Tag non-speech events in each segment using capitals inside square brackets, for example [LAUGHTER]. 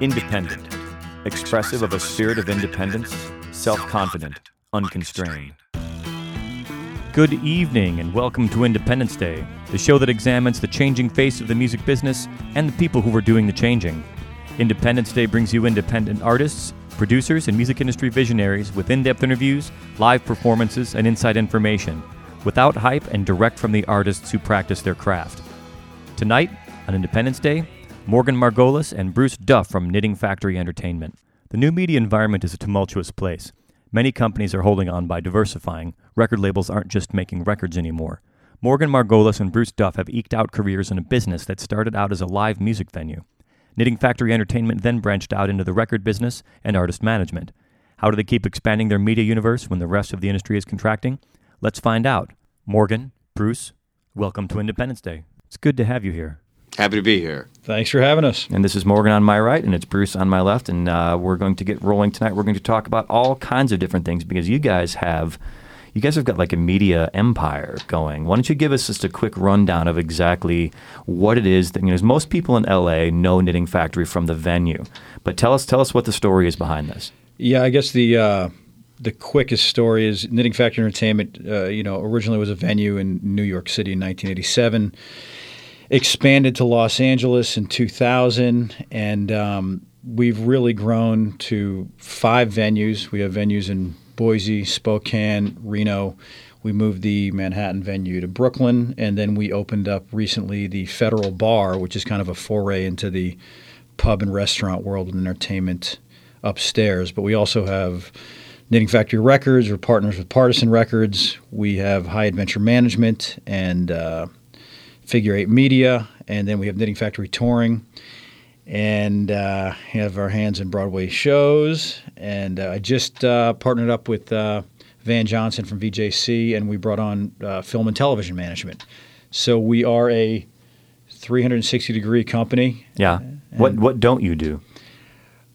Independent, expressive of a spirit of independence, self confident, unconstrained. Good evening and welcome to Independent's Day, the show that examines the changing face of the music business and the people who are doing the changing. Independent's Day brings you independent artists, producers, and music industry visionaries with in depth interviews, live performances, and inside information, without hype and direct from the artists who practice their craft. Tonight, on Independent's Day, Morgan Margolis and Bruce Duff from Knitting Factory Entertainment. The new media environment is a tumultuous place. Many companies are holding on by diversifying. Record labels aren't just making records anymore. Morgan Margolis and Bruce Duff have eked out careers in a business that started out as a live music venue. Knitting Factory Entertainment then branched out into the record business and artist management. How do they keep expanding their media universe when the rest of the industry is contracting? Let's find out. Morgan, Bruce, welcome to Independent's Day. It's good to have you here. Happy to be here. Thanks for having us. And this is Morgan on my right, and it's Bruce on my left. And uh, we're going to get rolling tonight. We're going to talk about all kinds of different things because you guys have. You guys have got like a media empire going. Why don't you give us just a quick rundown of exactly what it is that you know? Most people in LA know Knitting Factory from the venue, but tell us tell us what the story is behind this. Yeah, I guess the uh, the quickest story is Knitting Factory Entertainment. Uh, you know, originally was a venue in New York City in 1987 expanded to Los Angeles in 2000, and um, we've really grown to five venues. We have venues in Boise, Spokane, Reno. We moved the Manhattan venue to Brooklyn, and then we opened up recently the Federal Bar, which is kind of a foray into the pub and restaurant world with entertainment upstairs. But we also have Knitting Factory Records. We're partners with Partisan Records. We have High Adventure Management and uh, Figure Eight Media, and then we have Knitting Factory Touring, and uh, have our hands in Broadway shows. And uh, I just uh, partnered up with uh, Van Johnson from VJC, and we brought on uh, film and television management. So we are a 360 degree company. Yeah. what what don't you do?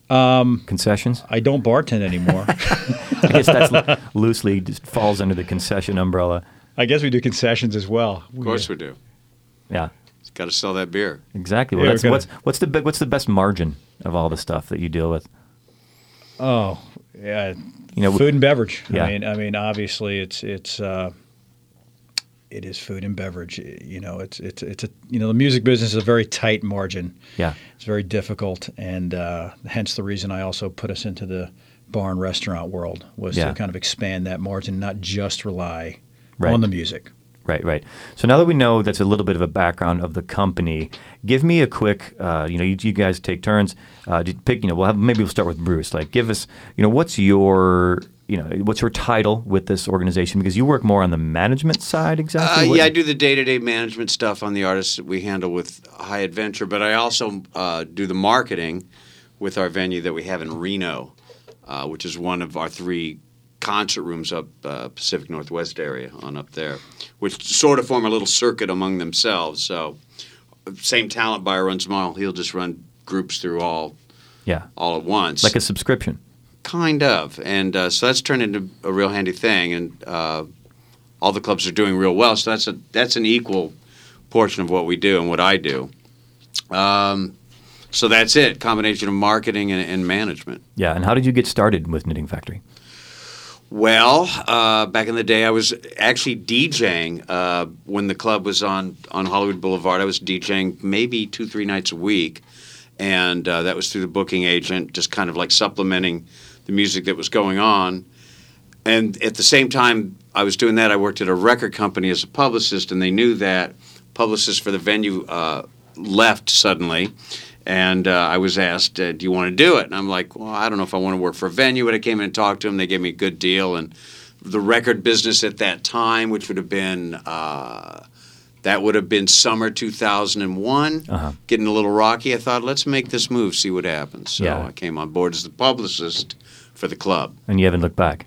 Um, Concessions. I don't bartend anymore. [LAUGHS] I guess that's loosely just falls under the concession umbrella. I guess we do concessions as well. Of course we do. Yeah. Got to sell that beer. Exactly. Well, Yeah, that's, we're what's what's the what's the best margin of all the stuff that you deal with? Oh, yeah. You know, food and beverage. Yeah. I mean, I mean, obviously, it's it's uh, it is food and beverage. You know, it's it's it's a you know the music business is a very tight margin. Yeah. It's very difficult, and uh, hence the reason I also put us into the bar and restaurant world was Yeah. to kind of expand that margin, not just rely Right. on the music. Right, right. So now that we know that's a little bit of a background of the company, give me a quick. Uh, you know, you, you guys take turns. Uh, pick. You know, we'll have maybe we'll start with Bruce. Like, give us. You know, what's your. You know, what's your title with this organization? Because you work more on the management side, Uh, exactly. What- yeah, I do the day-to-day management stuff on the artists that we handle with High Adventure, but I also uh, do the marketing with our venue that we have in Reno, uh, which is one of our three concert rooms up uh, Pacific Northwest area on up there, which sort of form a little circuit among themselves. So, same talent buyer runs them all. He'll just run groups through all Yeah, all at once. like a subscription. Kind of, and uh, so that's turned into a real handy thing, and uh, all the clubs are doing real well. So that's a that's an equal portion of what we do and what I do. Um, so that's it, combination of marketing and, and management. Yeah, and how did you get started with Knitting Factory? Well, uh, back in the day, I was actually DJing uh, when the club was on on Hollywood Boulevard. I was DJing maybe two, three nights a week, and uh, that was through the booking agent, just kind of like supplementing the music that was going on. And at the same time, I was doing that. I worked at a record company as a publicist, and they knew that publicist for the venue uh, left suddenly. And uh, I was asked, uh, "Do you want to do it?" And I'm like, "Well, I don't know if I want to work for a venue." But I came in and talked to them. They gave me a good deal, and the record business at that time, which would have been uh, that would have been summer 2001, Uh-huh. getting a little rocky. I thought, let's make this move, see what happens. So Yeah. I came on board as the publicist for the club. And you haven't looked back.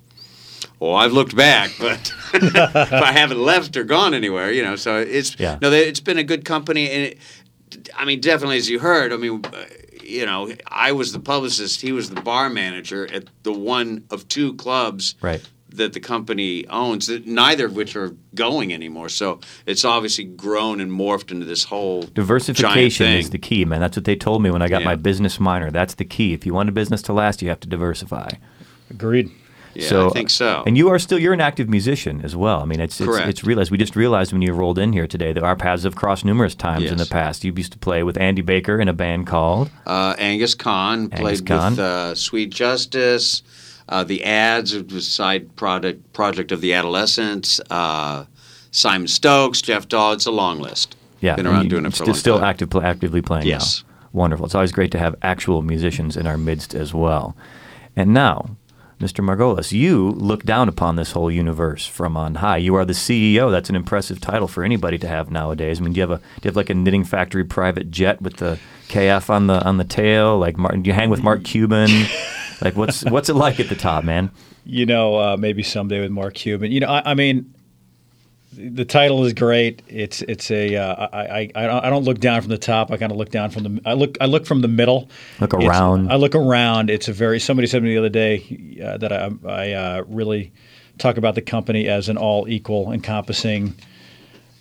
Well, I've looked back, but [LAUGHS] I haven't left or gone anywhere. You know, so it's Yeah. no, it's been a good company, and it, I mean, definitely as you heard, I mean, uh, you know, I was the publicist, he was the bar manager at the one of two clubs Right. that the company owns, that neither of which are going anymore. So it's obviously grown and morphed into this whole Diversification giant is the key, man. That's what they told me when I got Yeah. my business minor. That's the key. If you want a business to last, you have to diversify. Agreed. Yeah, I think so. And you are still you're an active musician as well. I mean, it's it's, Correct. it's realized we just realized when you rolled in here today that our paths have crossed numerous times in the past. You used to play with Andy Baker in a band called Uh, Angus Kahn Angus played Kahn. with uh, Sweet Justice. Uh, the Ads it was a side product project of the Adolescents. Uh, Simon Stokes, Jeff Dahl. It's a long list. yeah, been around you- doing it for a st- still time. active actively playing. Yes. now. wonderful. It's always great to have actual musicians in our midst as well. And now. Mr. Margolis, you look down upon this whole universe from on high. You are the CEO. That's an impressive title for anybody to have nowadays. I mean, do you have a do you have like a knitting factory private jet with the KF on the on the tail? Like, Martin, do you hang with Mark Cuban? [LAUGHS] like, what's what's it like at the top, man? You know, uh, maybe someday with Mark Cuban. You know, I, I mean, the title is great. It's it's a uh, I, I I don't- look down from the top. I kind of look down from the I look I look from the middle. Look It's- around. I look around. It's a very somebody said to me the other day uh, that I I uh, really talk about the company as an all equal encompassing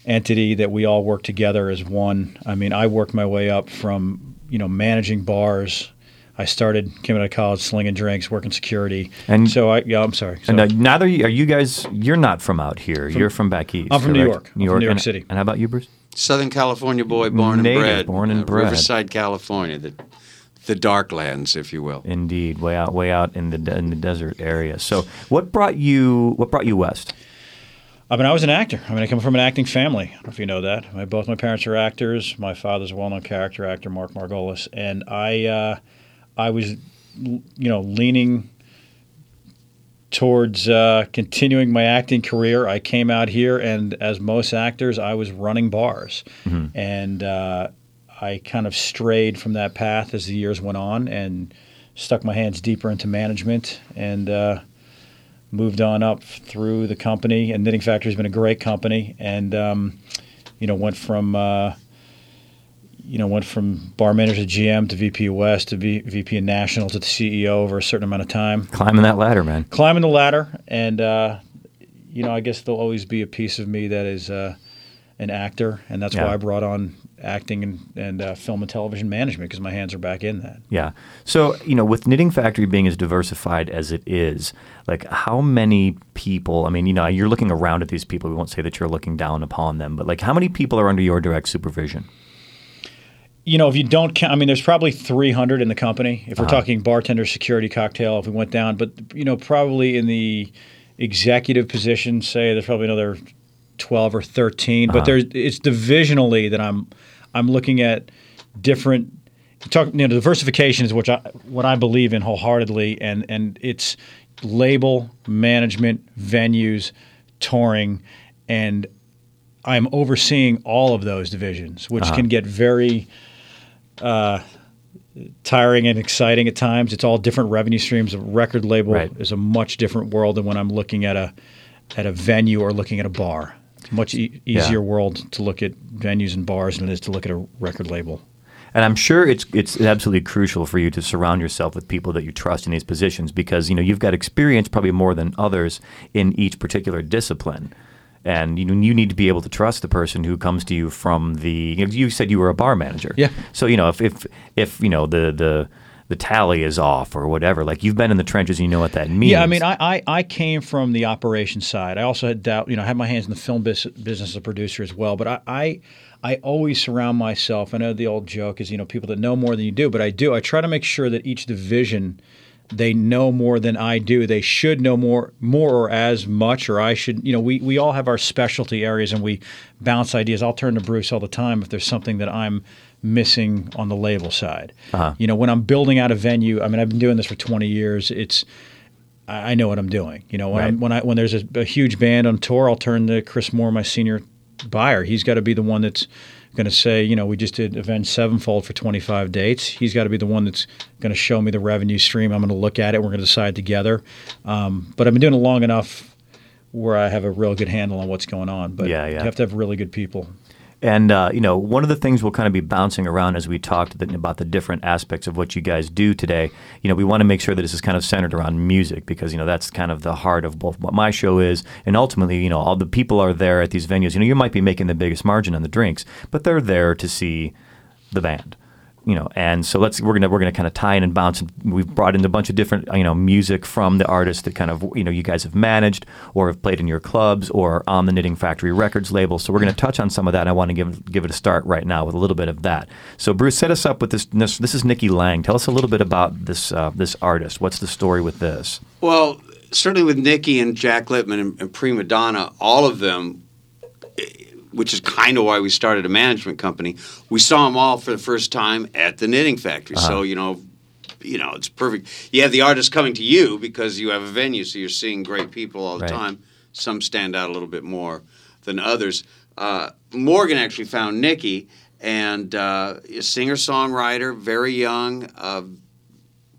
entity that we all work together as one. I mean, I worked my way up from you know managing bars. I started came out of college slinging drinks, working security, And- so I yeah I'm sorry. So, And uh, neither are you guys. You're not from out here. you're from back east. I'm from New correct? York. I'm from New York and, City. And how about you, Bruce? Southern California boy, born Native, and bred. born and uh, bred. Riverside, California, the the darklands, if you will. Indeed, way out, way out in the de- in the desert area. So, what brought you? What brought you west? I mean, I was an actor. I mean, I come from an acting family. I don't know if you know that. My, both my parents are actors. My father's a well-known character actor, Mark Margolis, and I, uh, I was, you know, leaning towards uh, continuing my acting career. I came out here, and as most actors, I was running bars, and uh, I kind of strayed from that path as the years went on, and stuck my hands deeper into management, and. Uh, moved on up through the company, and Knitting Factory has been a great company, and um, you know went from uh, you know went from bar manager to GM to VP West to v- VP of National to the CEO over a certain amount of time, Climbing that ladder, man. climbing the ladder, and uh, you know I guess there'll always be a piece of me that is uh, an actor, and that's Yeah. why I brought on acting and, and uh, film and television management because my hands are back in that. Yeah. So, you know, with Knitting Factory being as diversified as it is, like how many people, I mean, you know, you're looking around at these people. We won't say that you're looking down upon them, but like how many people are under your direct supervision? You know, if you don't count, I mean, there's probably 300 in the company. If we're Uh-huh. talking bartender, security, cocktail, if we went down, but you know, probably in the executive position, say there's probably another 12 or 13. Uh-huh. But there's it's divisionally that I'm I'm looking at different. Talk, you know, diversification is which I what I believe in wholeheartedly, and and it's label management, venues, touring, and I'm overseeing all of those divisions, which Uh-huh. can get very uh, tiring and exciting at times. It's all different revenue streams. A record label Right. is a much different world than when I'm looking at a at a venue or looking at a bar. It's a much e- Yeah. easier world to look at venues and bars than it is to look at a record label. And I'm sure it's it's absolutely crucial for you to surround yourself with people that you trust in these positions because you know you've got experience probably more than others in each particular discipline, and you you need to be able to trust the person who comes to you from the. You, know, you said you were a bar manager, Yeah. So you know if if if you know the the the tally is off or whatever, like you've been in the trenches, you know what that means. Yeah, I mean, I, I, I came from the operations side. I also had doubt, you know, I had my hands in the film bus- business as a producer as well. But I, I, I always surround myself. I know the old joke is, you know, people that know more than you do, but I do. I try to make sure that each division they know more than I do. They should know more, more or as much, or I should. You know, we we all have our specialty areas, and we bounce ideas. I'll turn to Bruce all the time if there's something that I'm missing on the label side. Uh-huh. You know, when I'm building out a venue, I mean, I've been doing this for 20 years. It's I know what I'm doing. You know, when Right. I'm, when I when there's a, a huge band on tour, I'll turn to Chris Moore, my senior buyer. He's got to be the one that's going to say, you know, we just did Avenged Sevenfold for 25 dates. He's got to be the one that's going to show me the revenue stream. I'm going to look at it. We're going to decide together. Um, but I've been doing it long enough where I have a real good handle on what's going on. But Yeah, yeah. you have to have really good people. And uh, you know, one of the things we'll kind of be bouncing around as we talked about the different aspects of what you guys do today. You know, we want to make sure that this is kind of centered around music because you know that's kind of the heart of both what my show is, and ultimately, you know, all the people are there at these venues. You know, you might be making the biggest margin on the drinks, but they're there to see the band you know, and so let's we're gonna we're gonna kind of tie in and bounce. And we've brought in a bunch of different you know music from the artists that kind of you know you guys have managed or have played in your clubs or on the Knitting Factory Records label. So we're gonna touch on some of that. and I want to give give it a start right now with a little bit of that. So Bruce, set us up with this. This, this is Nikki Lang. Tell us a little bit about this uh, this artist. What's the story with this? Well, certainly with Nikki and Jack Lippman and, and Prima Donna, all of them which is kind of why we started a management company. We saw them all for the first time at the Knitting Factory. Uh-huh. So you know, you know, it's perfect. You have the artists coming to you because you have a venue, so you're seeing great people all the right. time. Some stand out a little bit more than others. Uh, Morgan actually found Nikki, and uh, a singer songwriter, very young, uh,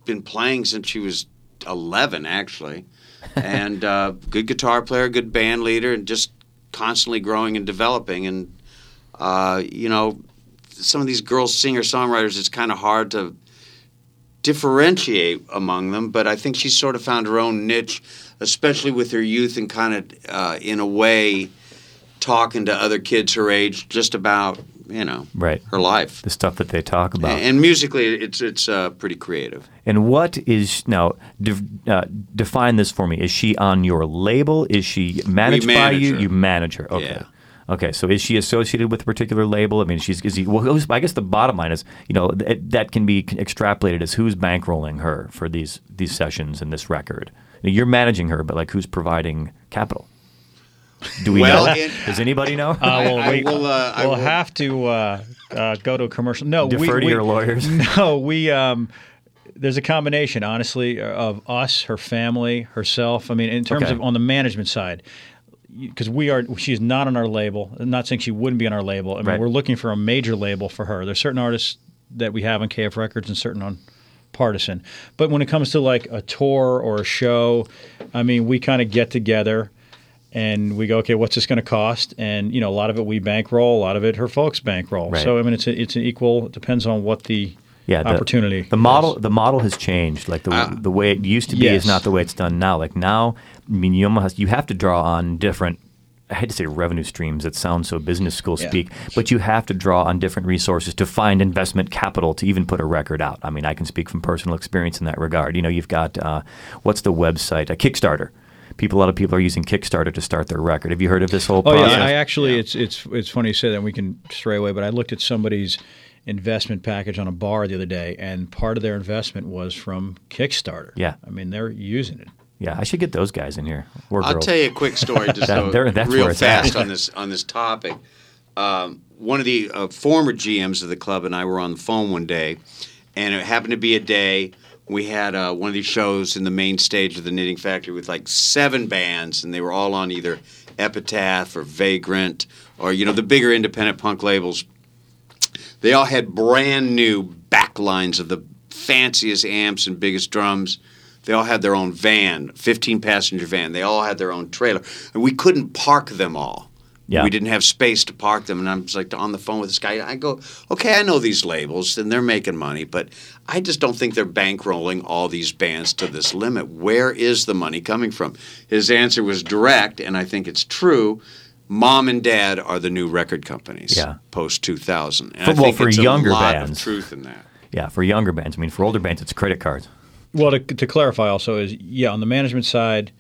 been playing since she was 11, actually, [LAUGHS] and uh, good guitar player, good band leader, and just constantly growing and developing. And uh, you know, some of these girls singer songwriters, it's kind of hard to differentiate among them. But I think she's sort of found her own niche, especially with her youth and kind of uh, in a way talking to other kids her age just about you know right. her life. The stuff that they talk about. And, and musically it's it's uh, pretty creative. And what is now de- uh, define this for me. Is she on your label? Is she managed by you? You manage her. Okay. Yeah. Okay, so is she associated with a particular label? I mean, she's is he, well, I guess the bottom line is, you know, it, that can be extrapolated as who's bankrolling her for these these sessions and this record. You're managing her, but like who's providing capital? Do we well, know? It, Does anybody know? Uh, well, we, will, uh, we'll will. have to uh, uh, go to a commercial. No, defer we, to we, your lawyers. [LAUGHS] No, we. Um, there's a combination, honestly, of us, her family, herself. I mean, in terms Okay. of on the management side, because we are, she's not on our label. I'm not saying she wouldn't be on our label. I mean, Right. we're looking for a major label for her. There's certain artists that we have on KF Records and certain on Partisan. But when it comes to like a tour or a show, I mean, we kind of get together and we go, okay, what's this going to cost? And you know, a lot of it we bankroll, a lot of it her folks bankroll. Right. So I mean, it's a, it's an equal. It depends on what the yeah, the, opportunity. The model, the model has changed. Like the Uh, the way it used to be yes. is not the way it's done now. Like now, I mean, you almost you have to draw on different. I hate to say revenue streams. That sounds so business school Yeah. speak, but you have to draw on different resources to find investment capital to even put a record out. I mean, I can speak from personal experience in that regard. You know, you've got uh, what's the website? A Kickstarter. People, a lot of people are using Kickstarter to start their record. Have you heard of this whole Oh process? yeah, I actually, it's it's it's funny you say that. We can stray away, but I looked at somebody's investment package on a bar the other day, and part of their investment was from Kickstarter. Yeah. I mean they're using it. yeah, I should get those guys in here. Or I'll girls. tell you a quick story [LAUGHS] just That- so there- that's real where at. fast on [LAUGHS] this on this topic. Um, one of the uh, former GMs of the club and I were on the phone one day, and it happened to be a day we had uh, one of these shows in the main stage of the Knitting Factory with like seven bands, and they were all on either Epitaph or Vagrant or you know the bigger independent punk labels. They all had brand new backlines of the fanciest amps and biggest drums. They all had their own van, 15 passenger van. They all had their own trailer. And we couldn't park them all. Yeah. We didn't have space to park them. And I'm just like on the phone with this guy. I go, okay, I know these labels and they're making money, but I just don't think they're bankrolling all these bands to this limit. Where is the money coming from? His answer was direct, and I think it's true. Mom and dad are the new record companies Yeah. post 2000. And For- I well, think for it's younger a lot bands. of truth in that. Yeah, for younger bands. I mean, for older bands, it's credit cards. Well, to, to clarify, also is yeah, on the management side,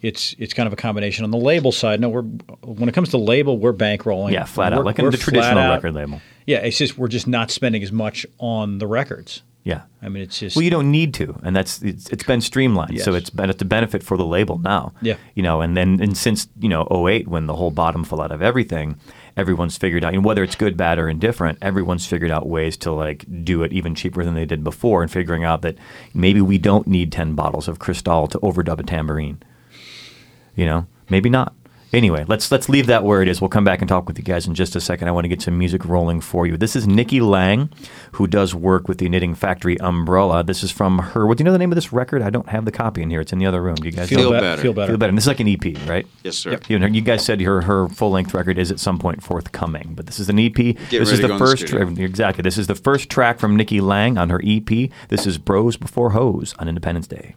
it's it's kind of a combination. On the label side, no, we're when it comes to label, we're bankrolling. Yeah, flat out, like in the traditional out- record label. Yeah, it's just we're just not spending as much on the records. Yeah. I mean, it's just Well, you don't need to, and that's it's, it's been streamlined, so it's been it's a benefit for the label now. Yeah. you know, and then and since you know 08, when the whole bottom fell out of everything, everyone's figured out, and whether it's good, bad, or indifferent, everyone's figured out ways to like do it even cheaper than they did before, and figuring out that maybe we don't need ten bottles of Cristal to overdub a tambourine. You know, maybe not. Anyway, let's let's leave that where it is. We'll come back and talk with you guys in just a second. I want to get some music rolling for you. This is Nikki Lang, who does work with the Knitting Factory umbrella. This is from her. What do you know the name of this record? I don't have the copy in here. It's in the other room. Do you guys Feel know? Be- better. Feel better. Feel better. And this is like an EP, right? Yes, sir. You, know, you guys said her her full length record is at some point forthcoming, but this is an EP. this ready is to the go in the first studio. exactly. This is the first track from Nikki Lang on her EP. This is Bros Before Hoes on Independent's Day.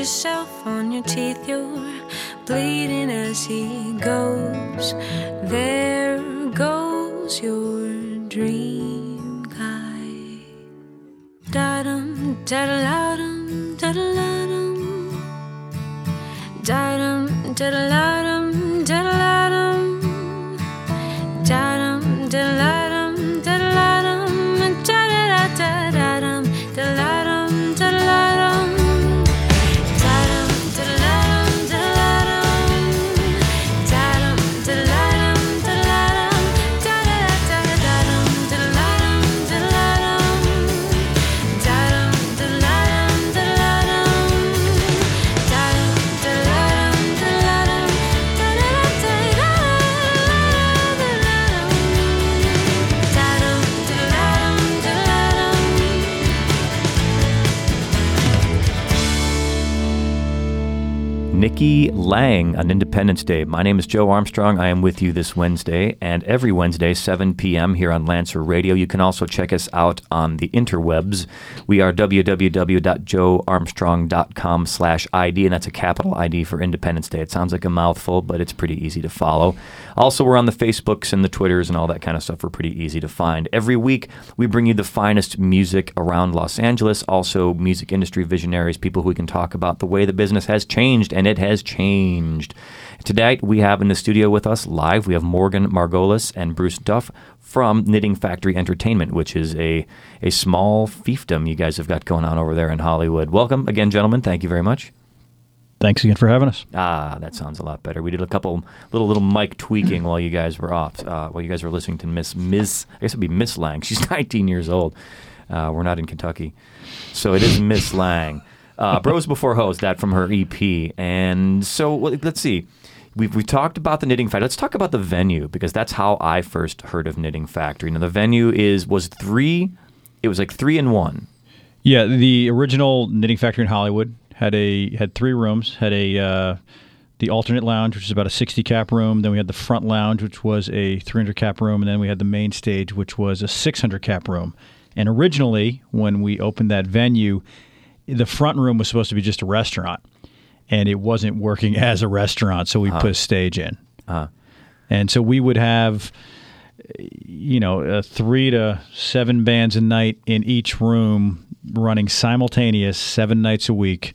Yourself on your teeth. You're bleeding as he goes. There goes your dream guy. Da-dum, da-da-la-dum, da-da-la-dum. Da-dum, da-da-la-dum, da-da-la-dum. Nikki Lang on Independent's Day. My name is Joe Armstrong. I am with you this Wednesday and every Wednesday, 7 p.m. here on Lancer Radio. You can also check us out on the interwebs. We are www.joearmstrong.com slash ID, and that's a capital ID for Independent's Day. It sounds like a mouthful, but it's pretty easy to follow. Also, we're on the Facebooks and the Twitters and all that kind of stuff. We're pretty easy to find. Every week, we bring you the finest music around Los Angeles, also music industry visionaries, people who we can talk about the way the business has changed, and it has changed. Tonight, we have in the studio with us live, we have Morgan Margolis and Bruce Duff from Knitting Factory Entertainment, which is a, a small fiefdom you guys have got going on over there in Hollywood. Welcome again, gentlemen. Thank you very much. Thanks again for having us. Ah, that sounds a lot better. We did a couple little little mic tweaking while you guys were off, uh, while you guys were listening to Miss Miss. I guess it'd be Miss Lang. [LAUGHS] She's 19 years old. Uh, we're not in Kentucky, so it is Miss Lang. Uh, Bros Before Hoes, that from her EP. And so well, let's see. We've, we talked about the Knitting Factory. Let's talk about the venue because that's how I first heard of Knitting Factory. Now the venue is was three. It was like three in one. Yeah, the original Knitting Factory in Hollywood had a had three rooms. Had a uh, the alternate lounge, which is about a 60 cap room. Then we had the front lounge, which was a 300 cap room, and then we had the main stage, which was a 600 cap room. And originally, when we opened that venue, the front room was supposed to be just a restaurant, and it wasn't working [LAUGHS] as a restaurant, so we put a stage in. And so we would have, you know, uh, three to seven bands a night in each room running simultaneous seven nights a week,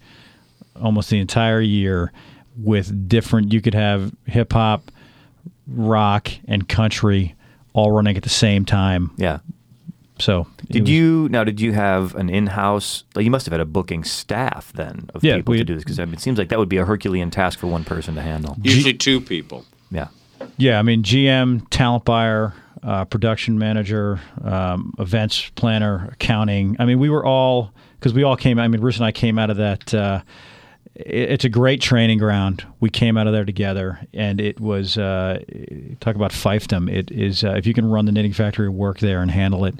almost the entire year, with different, you could have hip hop, rock, and country all running at the same time. Yeah. So Did was- you now? Did you have an in-house? Like you must have had a booking staff then of Yeah, people we- to do this because I mean, it seems like that would be a Herculean task for one person to handle. Usually two people. Yeah, Yeah, I mean, GM, talent buyer, uh, production manager, um, events planner, accounting. I mean, we were all because we all came. I mean, Bruce and I came out of that. Uh, it, it's a great training ground. We came out of there together, and it was uh, talk about fiefdom. It is uh, if you can run the knitting factory, work there, and handle it.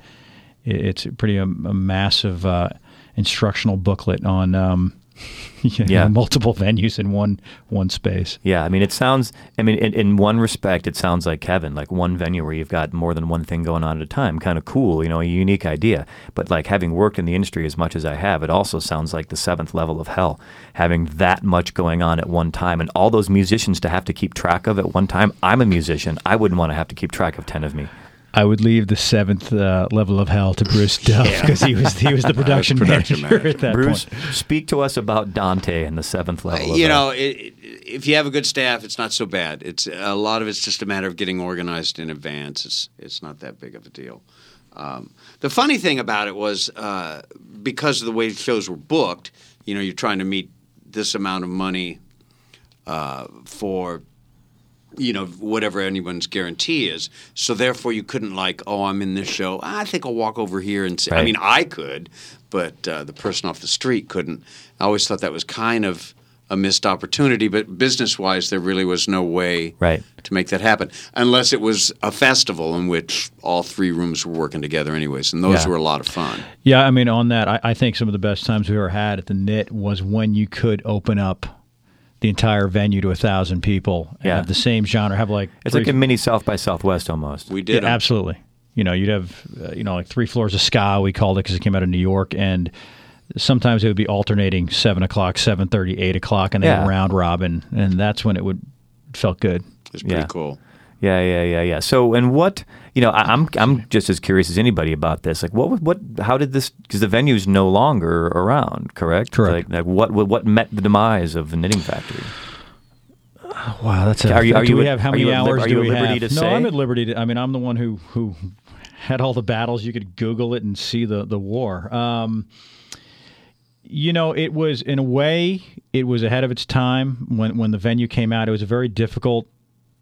It it's pretty um, a, massive uh, instructional booklet on. Um, [LAUGHS] you know, Yeah. multiple venues in one one space. yeah. I mean, it sounds. I mean, in, in one respect, it sounds like Kevin, like one venue where you've got more than one thing going on at a time. Kind of cool, you know, a unique idea. But like having worked in the industry as much as I have, it also sounds like the seventh level of hell, having that much going on at one time, and all those musicians to have to keep track of at one time. I'm a musician. I wouldn't want to have to keep track of ten of me. I would leave the seventh uh, level of hell to Bruce [LAUGHS] Duff because he was he [LAUGHS] was the production, production manager, manager. at that Bruce, point. speak to us about Dante and the seventh level. of you know, it, it, if you have a good staff, it's not so bad. It's a lot of it's just a matter of getting organized in advance. It's it's not that big of a deal. Um, the funny thing about it was uh, because of the way shows were booked. You know, you're trying to meet this amount of money uh, for you know whatever anyone's guarantee is. So therefore, you couldn't like, oh, I'm in this show. I think I'll walk over here and see. I mean, I could, but uh, the person off the street couldn't. I always thought that was kind of a missed opportunity. But business wise, there really was no way Right. to make that happen unless it was a festival in which all three rooms were working together, anyways, and those Yeah. were a lot of fun. Yeah, I mean, on that, I, I think some of the best times we ever had at the Knit was when you could open up the entire venue to a thousand people and Yeah. have the same genre, have like It's three- like a mini South by Southwest almost. We Yeah, absolutely. You know, you'd have uh, you know like three floors of ska. We called it because it came out of New York, and sometimes it would be alternating seven o'clock, seven thirty, eight o'clock, and then Yeah. round robin, and that's when it would felt good. It's pretty Yeah. cool. Yeah, yeah, yeah, yeah. So, and what you know, I, I'm I'm just as curious as anybody about this. Like, what what how did this? Because the venue's no longer around, correct? Correct. Like, like what, what what met the demise of the Knitting Factory? Wow, that's a. Are you- are do you we at- have how are many you at lib- hours are do we liberty have? no, say? I'm at liberty. To, I mean, I'm the one who who had all the battles. You could Google it and see the the war. Um, you know, it was in a way it was ahead of its time when when the venue came out. It was a very difficult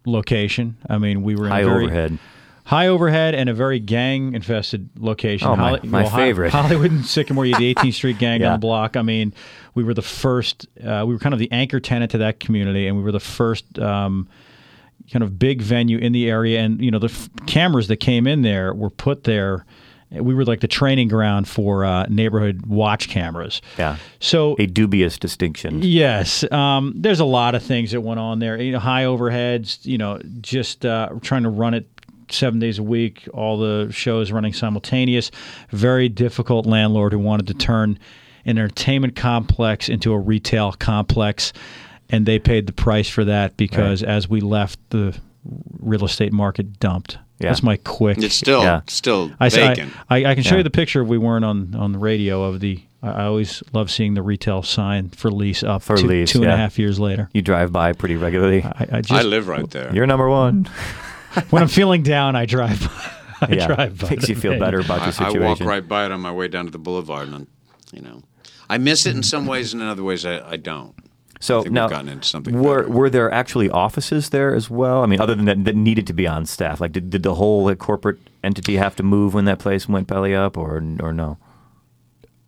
location. I mean, we were in High a very, overhead. High overhead and a very gang infested location. Oh, my- my Hi- favorite. [LAUGHS] Hollywood and Sycamore, you had the [LAUGHS] 18th Street gang Yeah. on the block. I mean, we were the first. Uh, we were kind of the anchor tenant to that community, and we were the first. Um, kind of big venue in the area and you know the f- cameras that came in there were put there we were like the training ground for uh, neighborhood watch cameras Yeah. so A dubious distinction. Yes, um, there's a lot of things that went on there. You know, high overheads. You know, just uh, trying to run it seven days a week. All the shows running simultaneous. Very difficult landlord who wanted to turn an entertainment complex into a retail complex, and they paid the price for that because as we left, the real estate market dumped. Yeah. That's my quick. It's still Yeah. still I, I, vacant. I, I can show Yeah. you the picture if we weren't on, on the radio of the I, I always love seeing the retail sign for lease up For two, lease, two and a half years later. You drive by pretty regularly. I, I just I live right there. You're number one. [LAUGHS] when I'm feeling down, I drive. by. [LAUGHS] I yeah, drive by makes you feel thing. better about I, your I walk right by it on my way down to the boulevard, and you know, I miss it in some ways, and in other ways, I, I don't. So I think now, we've gotten into something were better. were there actually offices there as well? I mean, other than that, that needed to be on staff. Like, did, did the whole like, corporate entity have to move when that place went belly up, or or no?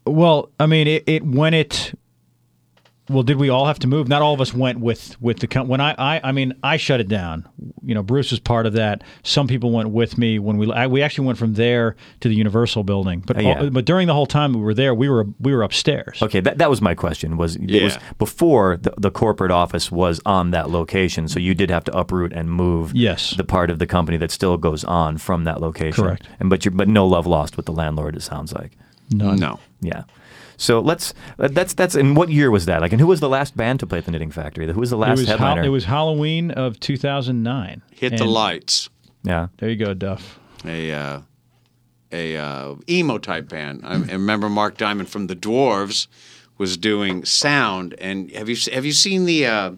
Well, I mean, it, it when it. Well, did we all have to move? Not all of us went with with the com- when I, I I mean I shut it down. You know, Bruce was part of that. Some people went with me when we I, we actually went from there to the Universal building. But Uh, yeah. all- but during the whole time we were there, we were we were upstairs. Okay, that, that was my question. Was it was before the, the corporate office was on that location, so you did have to uproot and move. Yes. the part of the company that still goes on from that location. Correct. And but you but no love lost with the landlord. It sounds like. None. No, Yeah. So let's uh, that's that's and what year was that? Like, and who was the last band to play at the Knitting Factory? Who was the It last was Hal- headliner? it was Halloween of 2009. hit the lights. yeah. There you go, Duff. A uh, a uh, emo type band. I, I remember Mark Diamond from the Dwarves was doing sound. And have you have you seen the uh,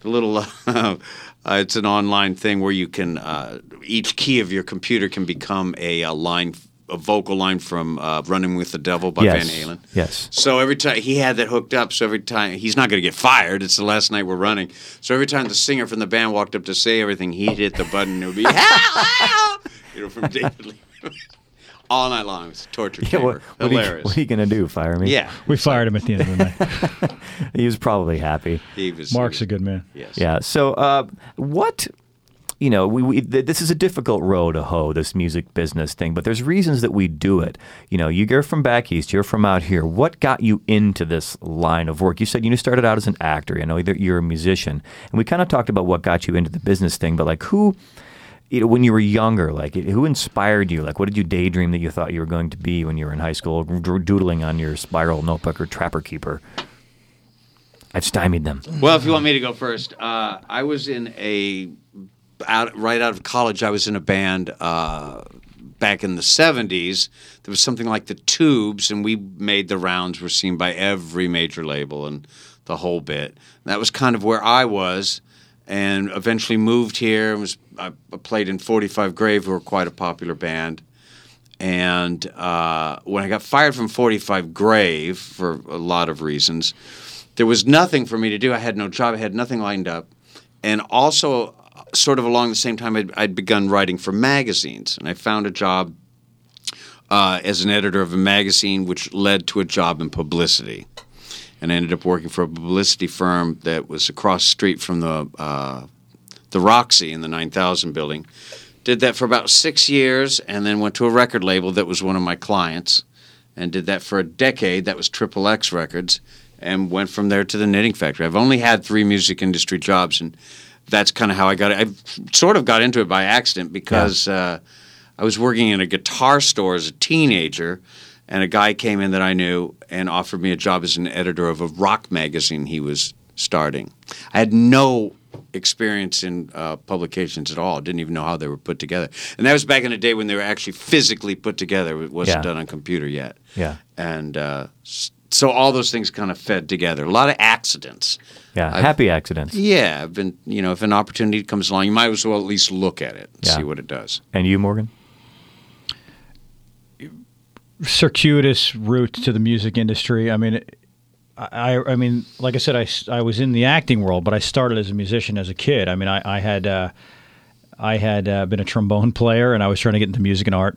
the little? [LAUGHS] Uh, it's an online thing where you can uh, each key of your computer can become a, uh line, a vocal line from uh, "Running with the Devil" by yes. Van Halen. Yes. So every time he had that hooked up, so every time he's not going to get fired. It's the last night we're running. So every time the singer from the band walked up to say everything, he'd hit the button. and It would be [LAUGHS] help, you know, from [LAUGHS] David Lee. [LAUGHS] All night long, it's a torture Yeah, chamber. what, what, are you, Hilarious. what are you gonna do? Fire me? yeah, We fired him at the end of the night. He was probably happy. he was. Mark's he a good man. Yes. Yeah. So, uh, what? You know, we, we th- this is a difficult row to hoe this music business thing, but there's reasons that we do it. You know, you're from back east, you're from out here. What got you into this line of work? You said you started out as an actor. I know you're a musician, and we kind of talked about what got you into the business thing. But like, who? You know, when you were younger, like who inspired you? Like, what did you daydream that you thought you were going to be when you were in high school, doodling on your spiral notebook or trapper keeper? I've stymied them. Well, if you want me to go first, uh, I was in a out right out of college. I was in a band uh, back in the '70s. There was something like the Tubes, and we made the rounds. Were seen by every major label and the whole bit. that was kind of where I was, and eventually moved here. Was I played in 45 Grave, who were quite a popular band. And uh, when I got fired from 45 Grave for a lot of reasons, there was nothing for me to do. I had no job. I had nothing lined up. And also, sort of along the same time, I'd, I'd begun writing for magazines. And I found a job uh, as an editor of a magazine, which led to a job in publicity. And I ended up working for a publicity firm that was across the street from the, uh, the Roxy in the 9000 building. Did that for about six years and then went to a record label that was one of my clients and did that for a decade. That was Triple X Records and went from there to the Knitting Factory. I've only had three music industry jobs and that's kind of how I got it. I sort of got into it by accident because uh, I was working in a guitar store as a teenager and a guy came in that I knew and offered me a job as an editor of a rock magazine he was starting. I had no experience in uh, publications at all. Didn't even know how they were put together. And that was back in the day when they were actually physically put together. It wasn't Yeah. done on computer yet. Yeah. And uh, so all those things kind of fed together. A lot of accidents. Yeah, I've- happy accidents. Yeah, I've been, you know, if an opportunity comes along, you might as well at least look at it and Yeah. see what it does. And you, Morgan? circuitous route to the music industry. I mean, I, I mean, like I said, I, I was in the acting world, but I started as a musician as a kid. I mean, I, I had uh, I had uh, been a trombone player, and I was trying to get into music and art,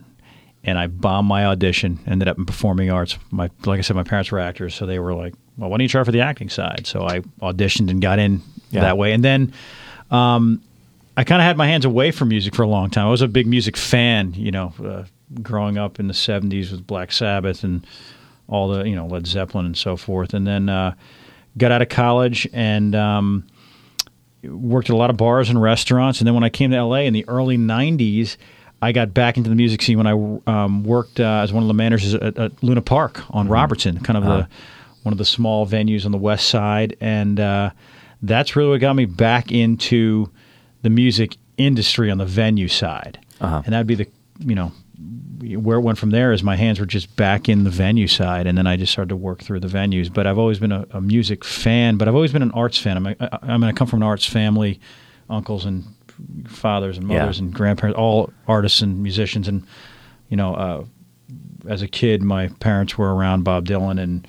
and I bombed my audition. Ended up in performing arts. My like I said, my parents were actors, so they were like, "Well, why don't you try for the acting side?" So I auditioned and got in Yeah. that way, and then. Um, I kind of had my hands away from music for a long time. I was a big music fan, you know, uh, growing up in the '70s with Black Sabbath and all the, you know, Led Zeppelin and so forth. And then uh, got out of college and um, worked at a lot of bars and restaurants. And then when I came to LA in the early '90s, I got back into the music scene when I um, worked uh, as one of the managers at, at Luna Park on Robertson, kind of the one of the small venues on the west side, and uh, that's really what got me back into the music industry on the venue side. Uh-huh. And that'd be the you know where it went from there is my hands were just back in the venue side, and then I just started to work through the venues. But I've always been a, a music fan, but I've always been an arts fan. I'm, a, I, I mean, I come from an arts family, uncles and fathers and mothers Yeah. and grandparents, all artists and musicians. And you know, uh, as a kid, my parents were around Bob Dylan and,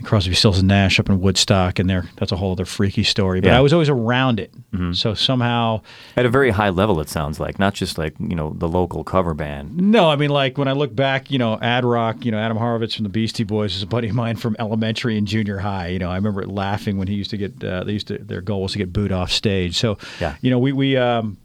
and Crosby, Stills and Nash up in Woodstock, and there that's a whole other freaky story. But Yeah. I was always around it, so somehow. At a very high level, it sounds like, not just like you know the local cover band. No, I mean, like when I look back, you know, Ad Rock, you know, Adam Horovitz from the Beastie Boys is a buddy of mine from elementary and junior high. You know, I remember laughing when he used to get, uh, they used to, their goal was to get booed off stage. So, Yeah. you know, we, we, um,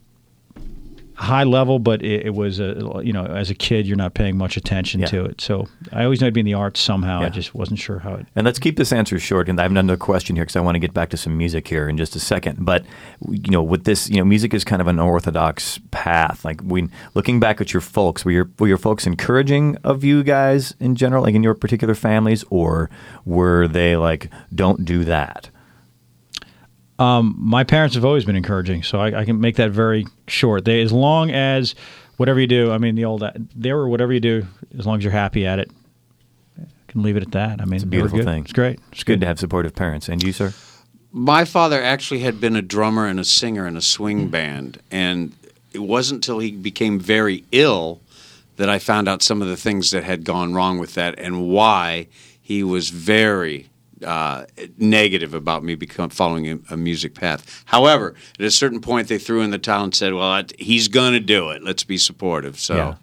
high level, but it, it was, a, you know, as a kid, you're not paying much attention Yeah. to it. So I always knew I'd be in the arts somehow. Yeah. I just wasn't sure how it, And let's keep this answer short. And I have another question here because I want to get back to some music here in just a second. But you know, with this, you know, music is kind of an orthodox path. Like when looking back at your folks, were your were your folks encouraging of you guys in general, like in your particular families, or were they like, "Don't do that"? Um, my parents have always been encouraging, so I, I can make that very short. They, as long as whatever you do, I mean, the old they were whatever you do, as long as you're happy at it, I can leave it at that. I mean, It's a beautiful thing. It's great. It's good to have supportive parents. And you, sir? My father actually had been a drummer and a singer in a swing band, and it wasn't until he became very ill that I found out some of the things that had gone wrong with that and why he was very uh, negative about me become following a, a music path. However, at a certain point, they threw in the towel and said, "Well, I- he's going to do it. Let's be supportive." So. Yeah.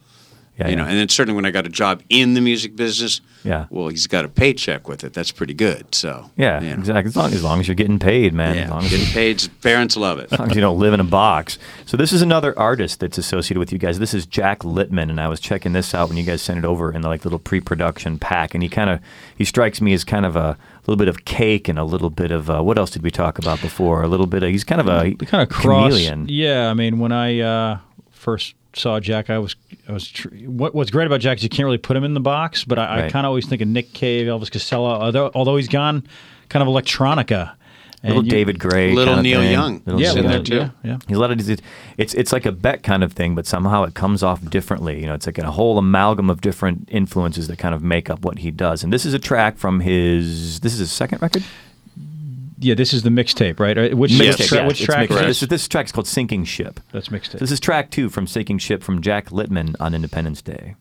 Yeah, you yeah. know, and then certainly when I got a job in the music business, Yeah. well, he's got a paycheck with it. That's pretty good. So, Yeah, you know. exactly. As long, as long as you're getting paid, man. Yeah, As long as getting paid, parents love it. [LAUGHS] as long as you don't live in a box. So this is another artist that's associated with you guys. This is Jack Littman, and I was checking this out when you guys sent it over in the like little pre-production pack, and he kind of he strikes me as kind of a little bit of cake and a little bit of uh, what else did we talk about before? A little bit of he's kind of a kind of cross. chameleon. Yeah, I mean, when I uh, first saw Jack, I was, I was. Tr- what, what's great about Jack is you can't really put him in the box, but I, I kind of always think of Nick Cave, Elvis Costello, although, although he's gone kind of electronica. And Little you- David Gray, Little Neil thing. Young. Little Yeah, He's in there too. yeah, yeah. He's a lot of these. It's it's like a bet kind of thing, but somehow it comes off differently. You know, it's like a whole amalgam of different influences that kind of make up what he does. And this is a track from his. This is his second record. Yeah, this is the mixtape, right? Uh, Which, Yes, which, tra- yes, which track? mixed- is. This, this? this track's called "Sinking Ship." That's mixtape. This is track two from "Sinking Ship" from Jack Littman on Independent's Day.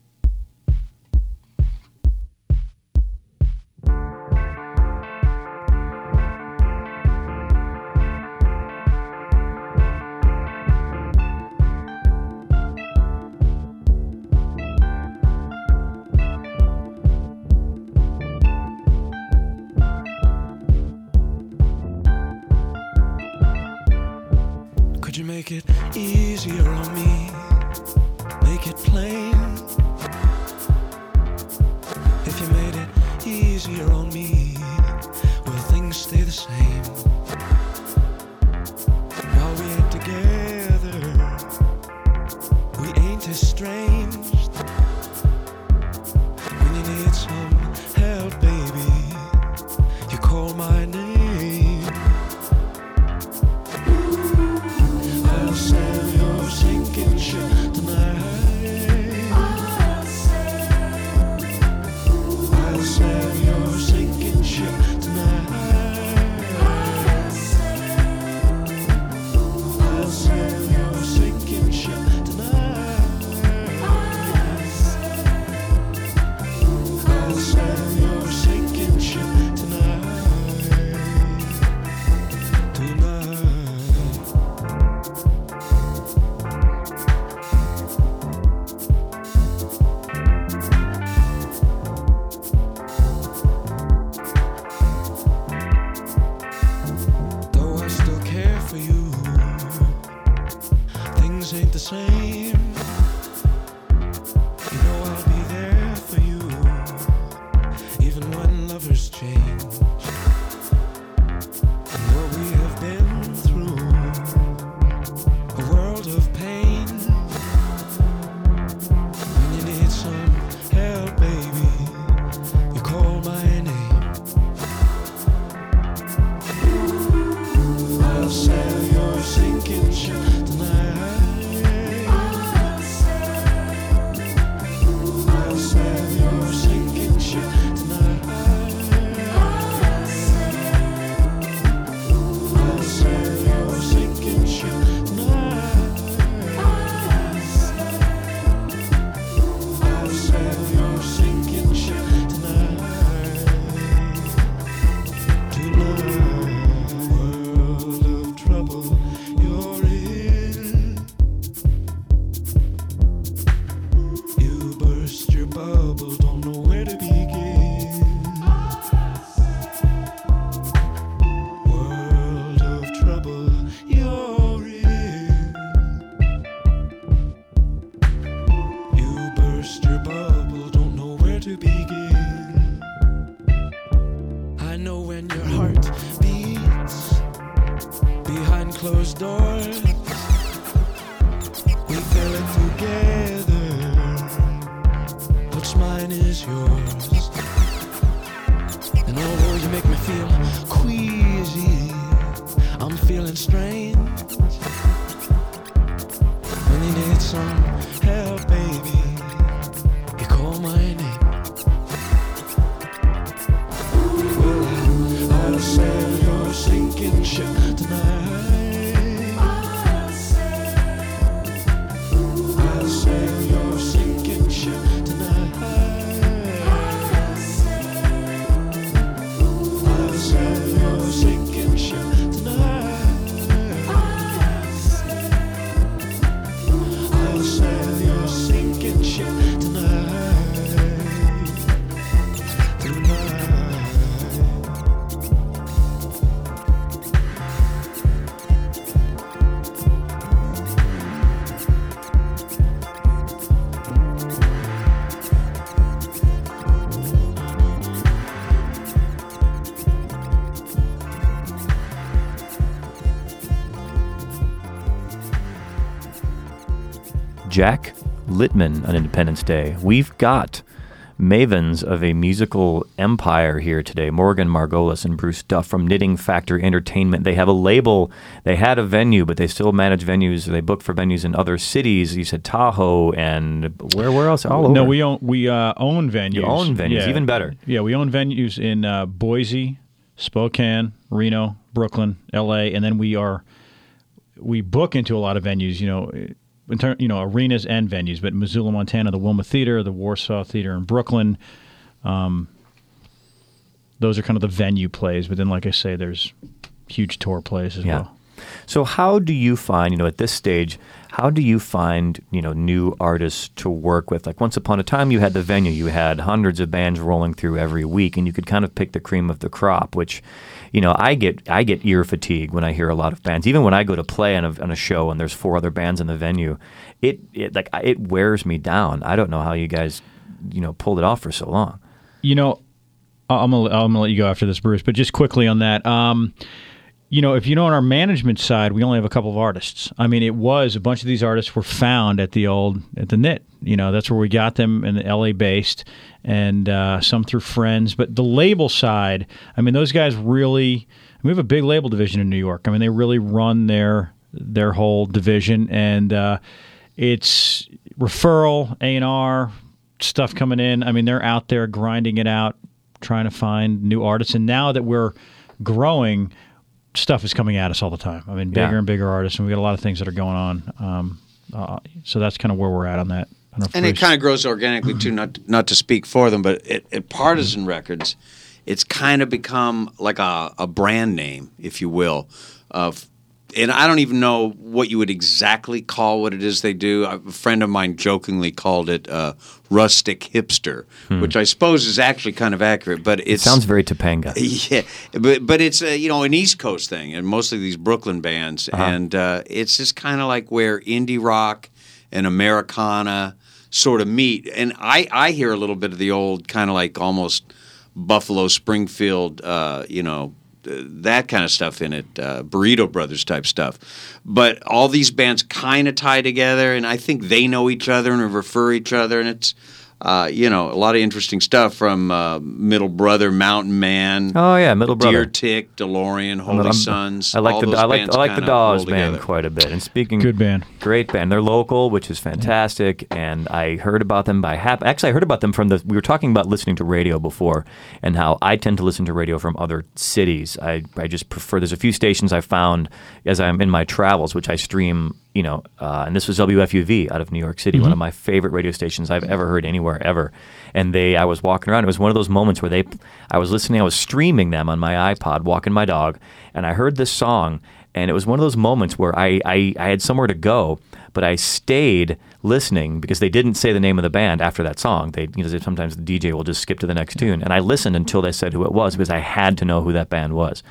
Jack Littman on Independent's Day. We've got mavens of a musical empire here today. Morgan Margolis and Bruce Duff from Knitting Factory Entertainment. They have a label. They had a venue, but they still manage venues. They book for venues in other cities. You said Tahoe and where? Where else? All over. No, we own we uh, own venues. You own venues, even better. Yeah, we own venues in uh, Boise, Spokane, Reno, Brooklyn, L.A., and then we are we book into a lot of venues. You know, in ter- you know arenas and venues. But Missoula, Montana, the Wilma Theater, the Warsaw Theater in Brooklyn. Um, those are kind of the venue plays. But then, like I say, there's huge tour plays as Yeah. well. So how do you find, you know, at this stage, how do you find, you know, new artists to work with? Like once upon a time you had the venue, you had hundreds of bands rolling through every week and you could kind of pick the cream of the crop, which you know, I get I get ear fatigue when I hear a lot of bands. Even when I go to play on a, on a show and there's four other bands in the venue, it, it like it wears me down. I don't know how you guys, you know, pulled it off for so long. You know, I'm gonna, I'm gonna let you go after this, Bruce. But just quickly on that, um, you know, if you know on our management side, we only have a couple of artists. I mean, it was a bunch of these artists were found at the old at the knit. You know, that's where we got them in the L.A. based, and uh, some through friends. But the label side, I mean, those guys really. We have a big label division in New York. I mean, they really run their their whole division, and uh, it's referral, A and R stuff coming in. I mean, they're out there grinding it out, trying to find new artists. And now that we're growing, stuff is coming at us all the time. I mean, bigger Yeah. and bigger artists, and we got a lot of things that are going on. Um, uh, so that's kind of where we're at on that. I don't know if and it kind of grows organically too. Not not to speak for them, but at, at Partisan Records, it's kind of become like a, a brand name, if you will. Of, and I don't even know what you would exactly call what it is they do. A friend of mine jokingly called it uh, rustic hipster, which I suppose is actually kind of accurate. But It sounds very Topanga. [LAUGHS] yeah, but but it's uh, you know an East Coast thing, and mostly these Brooklyn bands, and uh, it's just kind of like where indie rock and Americana sort of meet. And I I hear a little bit of the old kind of like almost Buffalo Springfield, uh, you know. That kind of stuff in it, uh, Burrito Brothers type stuff, but all these bands kind of tie together, and I think they know each other and refer each other, and it's, uh, you know, a lot of interesting stuff from uh, Middle Brother, Mountain Man, Oh yeah, Middle Brother. Deer Tick, DeLorean, Holy I'm- Sons. I like all the I like I like the Dawes band together. quite a bit. And speaking Good band. great band. They're local, which is fantastic. And I heard about them by hap. Actually, I heard about them from the. We were talking about listening to radio before, and how I tend to listen to radio from other cities. I I just prefer. There's a few stations I found as I'm in my travels, which I stream. You know, uh, and this was WFUV out of New York City, one of my favorite radio stations I've ever heard anywhere ever. And they, I was walking around. It was one of those moments where they, I was listening, I was streaming them on my iPod, walking my dog, and I heard this song, and it was one of those moments where I, I, I had somewhere to go, but I stayed listening because they didn't say the name of the band after that song. They, you know, sometimes the DJ will just skip to the next tune, and I listened until they said who it was because I had to know who that band was,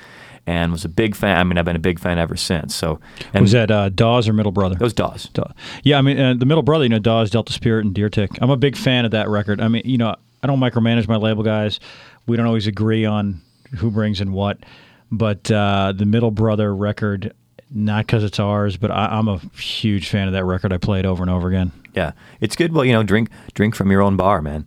and was a big fan. I mean, I've been a big fan ever since. So, and was that uh, Dawes or Middle Brother? It was Dawes. Dawes. Yeah, I mean, uh, the Middle Brother, you know, Dawes, Delta Spirit, and Deer Tick. I'm a big fan of that record. I mean, you know, I don't micromanage my label guys. We don't always agree on who brings in what, but uh, the Middle Brother record, not because it's ours, but I, am a huge fan of that record. I play it over and over again. Yeah, it's good. Well, you know, drink drink from your own bar, man.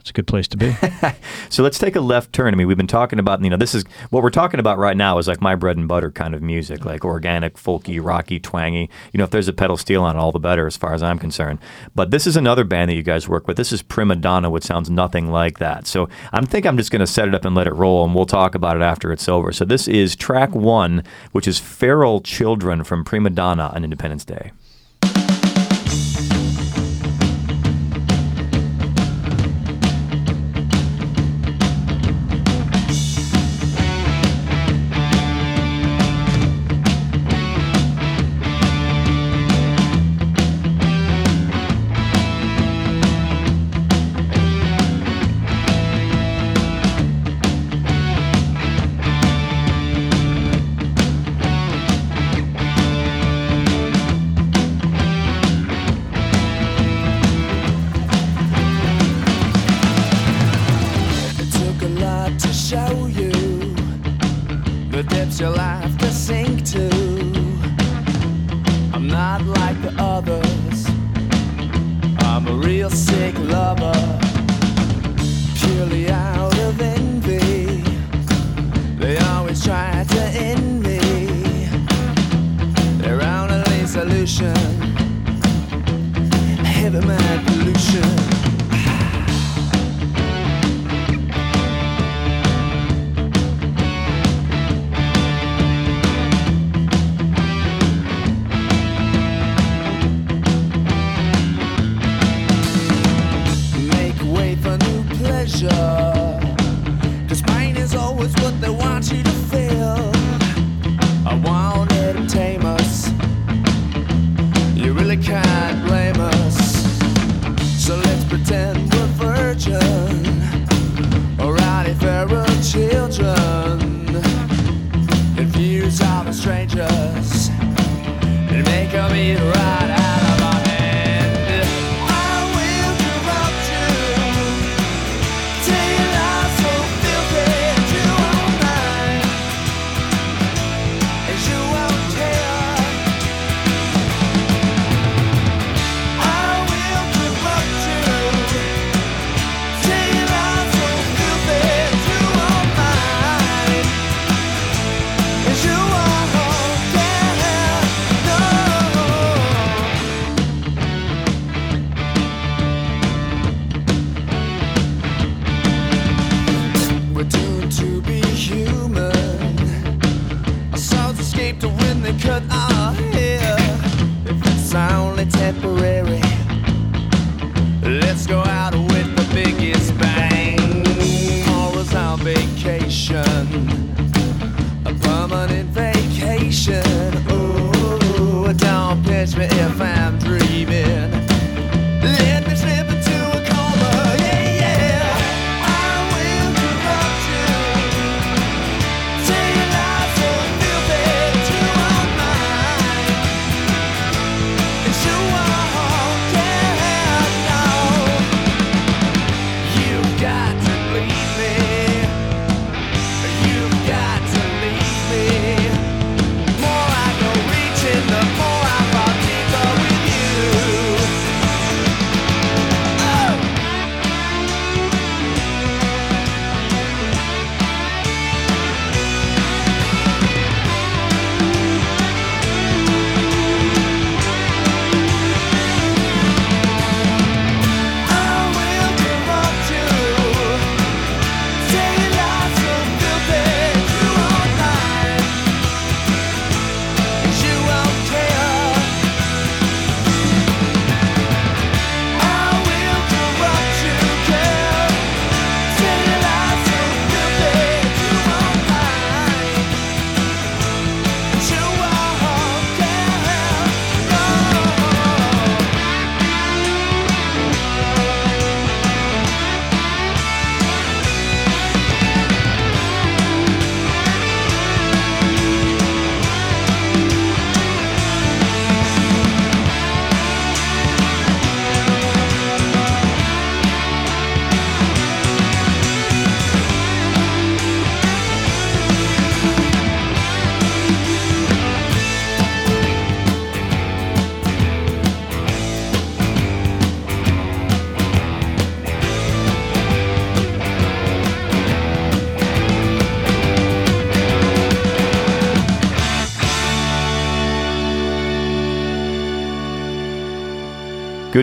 That's a good place to be. [LAUGHS] so let's take a left turn. I mean, we've been talking about, you know, this is what we're talking about right now is like my bread and butter kind of music, like organic, folky, rocky, twangy. You know, if there's a pedal steel on it, all the better as far as I'm concerned. But this is another band that you guys work with. This is Prima Donna, which sounds nothing like that. So I think I'm just going to set it up and let it roll, and we'll talk about it after it's over. So this is track one, which is Feral Children from Prima Donna on Independent's Day.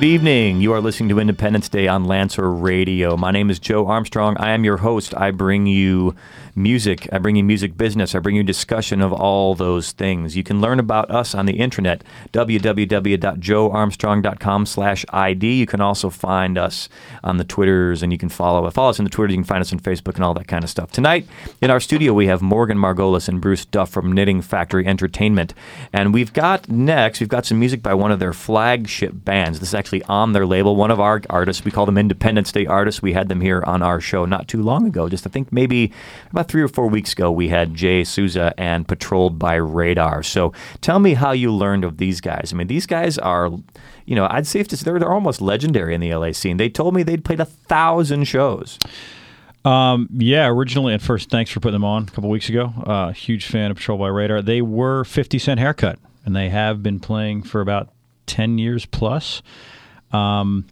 Evening. You are listening to Independent's Day on Lancer Radio. My name is Joe Armstrong. I am your host. I bring you music. I bring you music business. I bring you discussion of all those things. You can learn about us on the internet, www.joearmstrong.com slash ID. You can also find us on the Twitters and you can follow, follow us on the Twitter. You can find us on Facebook and all that kind of stuff. Tonight in our studio, we have Morgan Margolis and Bruce Duff from Knitting Factory Entertainment. And we've got next, we've got some music by one of their flagship bands. This is actually on their label. One of our artists, we call them Independent's Day artists. We had them here on our show not too long ago. Just I think maybe about three or four weeks ago, we had Jay Souza and Patrolled by Radar. So tell me how you learned of these guys. I mean, these guys are, you know, I'd say they're, they're almost legendary in the LA scene. They told me they'd played a thousand shows. Um, yeah, originally, at first, thanks for putting them on a couple weeks ago. Uh, huge fan of Patrol by Radar. They were 50 Cent Haircut, and they have been playing for about 10 years plus. Um,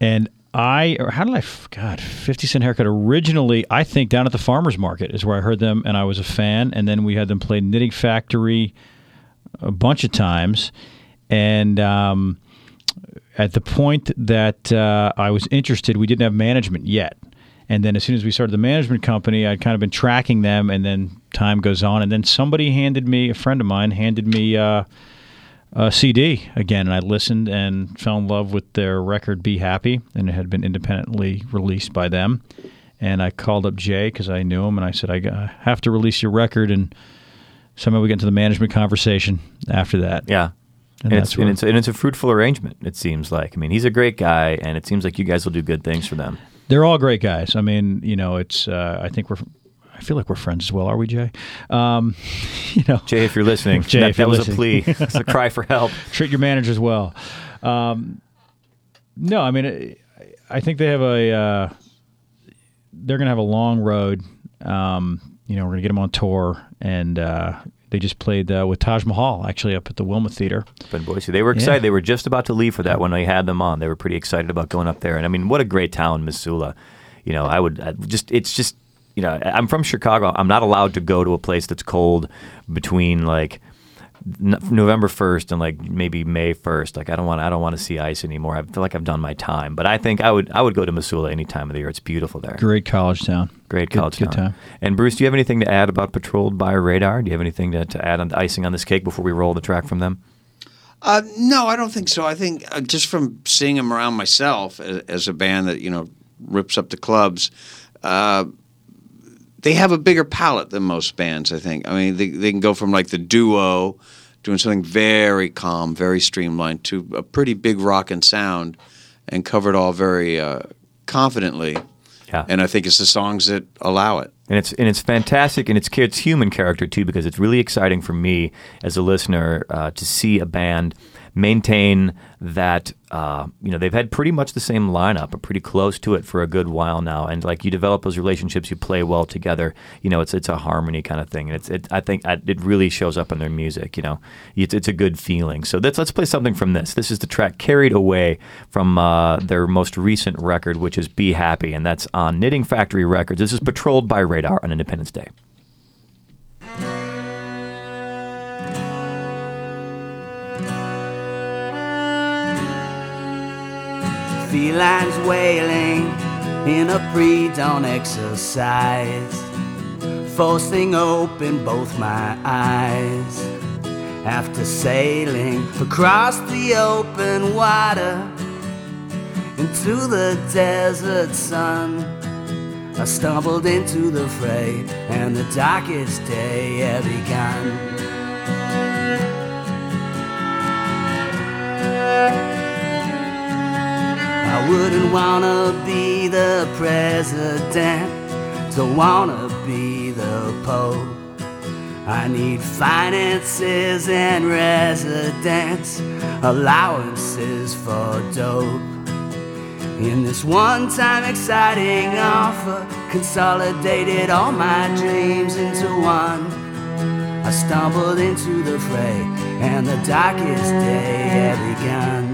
and I, or how did I, God, 50 Cent Haircut originally, I think down at the farmer's market is where I heard them, and I was a fan. And then we had them play Knitting Factory a bunch of times. And, um, at the point that uh, I was interested, we didn't have management yet. And then as soon as we started the management company, I'd kind of been tracking them, and then time goes on. And then somebody handed me, a friend of mine handed me uh, a CD again, and I listened and fell in love with their record "Be Happy," and it had been independently released by them. And I called up Jay because I knew him, and I said, "I have to release your record." And somehow we get into the management conversation after that. Yeah. And And, it's, and, it's, and it's a fruitful arrangement, it seems like. I mean, he's a great guy, and it seems like you guys will do good things for them. They're all great guys. I mean, you know, it's. Uh, I think we're. I feel like we're friends as well, are we, Jay? Um, [LAUGHS] you know, Jay, if you're listening, Jay, that, that was listening. a plea. [LAUGHS] it's a cry for help. treat your managers well. Um, no, I mean, I- think they have a. Uh, they're going to have a long road. Um, you know, we're going to get them on tour, and uh, they just played uh, with Taj Mahal actually up at the Wilma Theater. But Boise, they were excited. They were just about to leave for that when I had them on. They were pretty excited about going up there. And I mean, what a great town, Missoula. You know, I would I just, it's just, you know, I'm from Chicago. I'm not allowed to go to a place that's cold between like November 1st and like maybe May 1st. Like I don't want, I don't want to see ice anymore. I feel like I've done my time. But I think I would, I would go to Missoula any time of the year. It's beautiful there. Great college town. Great Good- college good town. time. And Bruce, do you have anything to add about Patrolled by Radar? Do you have anything to, to add on the icing on this cake before we roll the track from them? Uh, no, I don't think so. I think uh, just from seeing them around myself as, as a band that you know rips up the clubs, uh, they have a bigger palette than most bands. I think. I mean, they, they can go from like the duo, doing something very calm, very streamlined, to a pretty big rock and sound, and cover it all very uh, confidently. Yeah. And I think it's the songs that allow it. and it's and it's fantastic, and it's it's human character too, because it's really exciting for me as a listener uh, to see a band maintain that. Uh, you know, they've had pretty much the same lineup, pretty close to it for a good while now, and like you develop those relationships, you play well together. You know, it's it's a harmony kind of thing, and it's it, I think it really shows up in their music. You know, it's, it's a good feeling. So let's let's play something from this. This is the track "Carried Away" from uh, their most recent record, which is "Be Happy," and that's on Knitting Factory Records. This is patrolled by Radar on Independent's Day. Felines wailing in a pre-dawn exercise. Forcing open both my eyes. After sailing across the open water Into the desert sun I stumbled into the fray And the darkest day had begun I wouldn't wanna be the president, don't wanna be the pope. I need finances and residence, allowances for dope. In this one time exciting offer, consolidated all my dreams into one. I stumbled into the fray, and the darkest day had begun.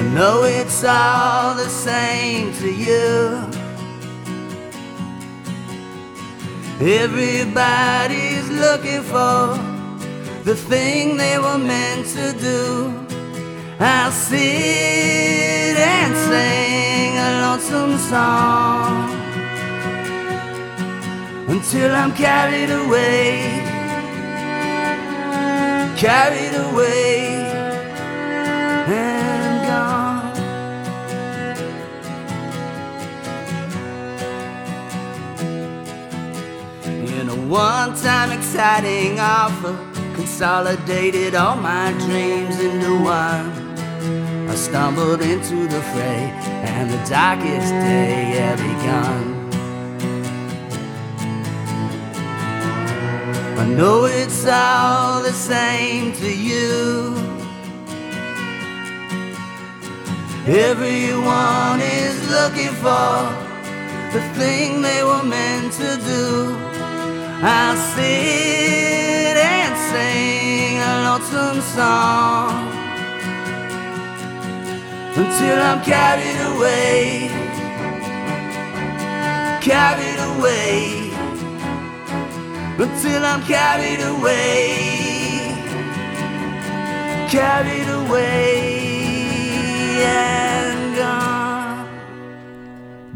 I know it's all the same to you. Everybody's looking for the thing they were meant to do. I'll sit and sing a lonesome song until I'm carried away, carried away In a one-time exciting offer, consolidated all my dreams into one. I stumbled into the fray, and the darkest day had begun. I know it's all the same to you. Everyone is looking for the thing they were meant to do. I'll sit and sing a lonesome song until I'm carried away, carried away, until I'm carried away, carried away and gone.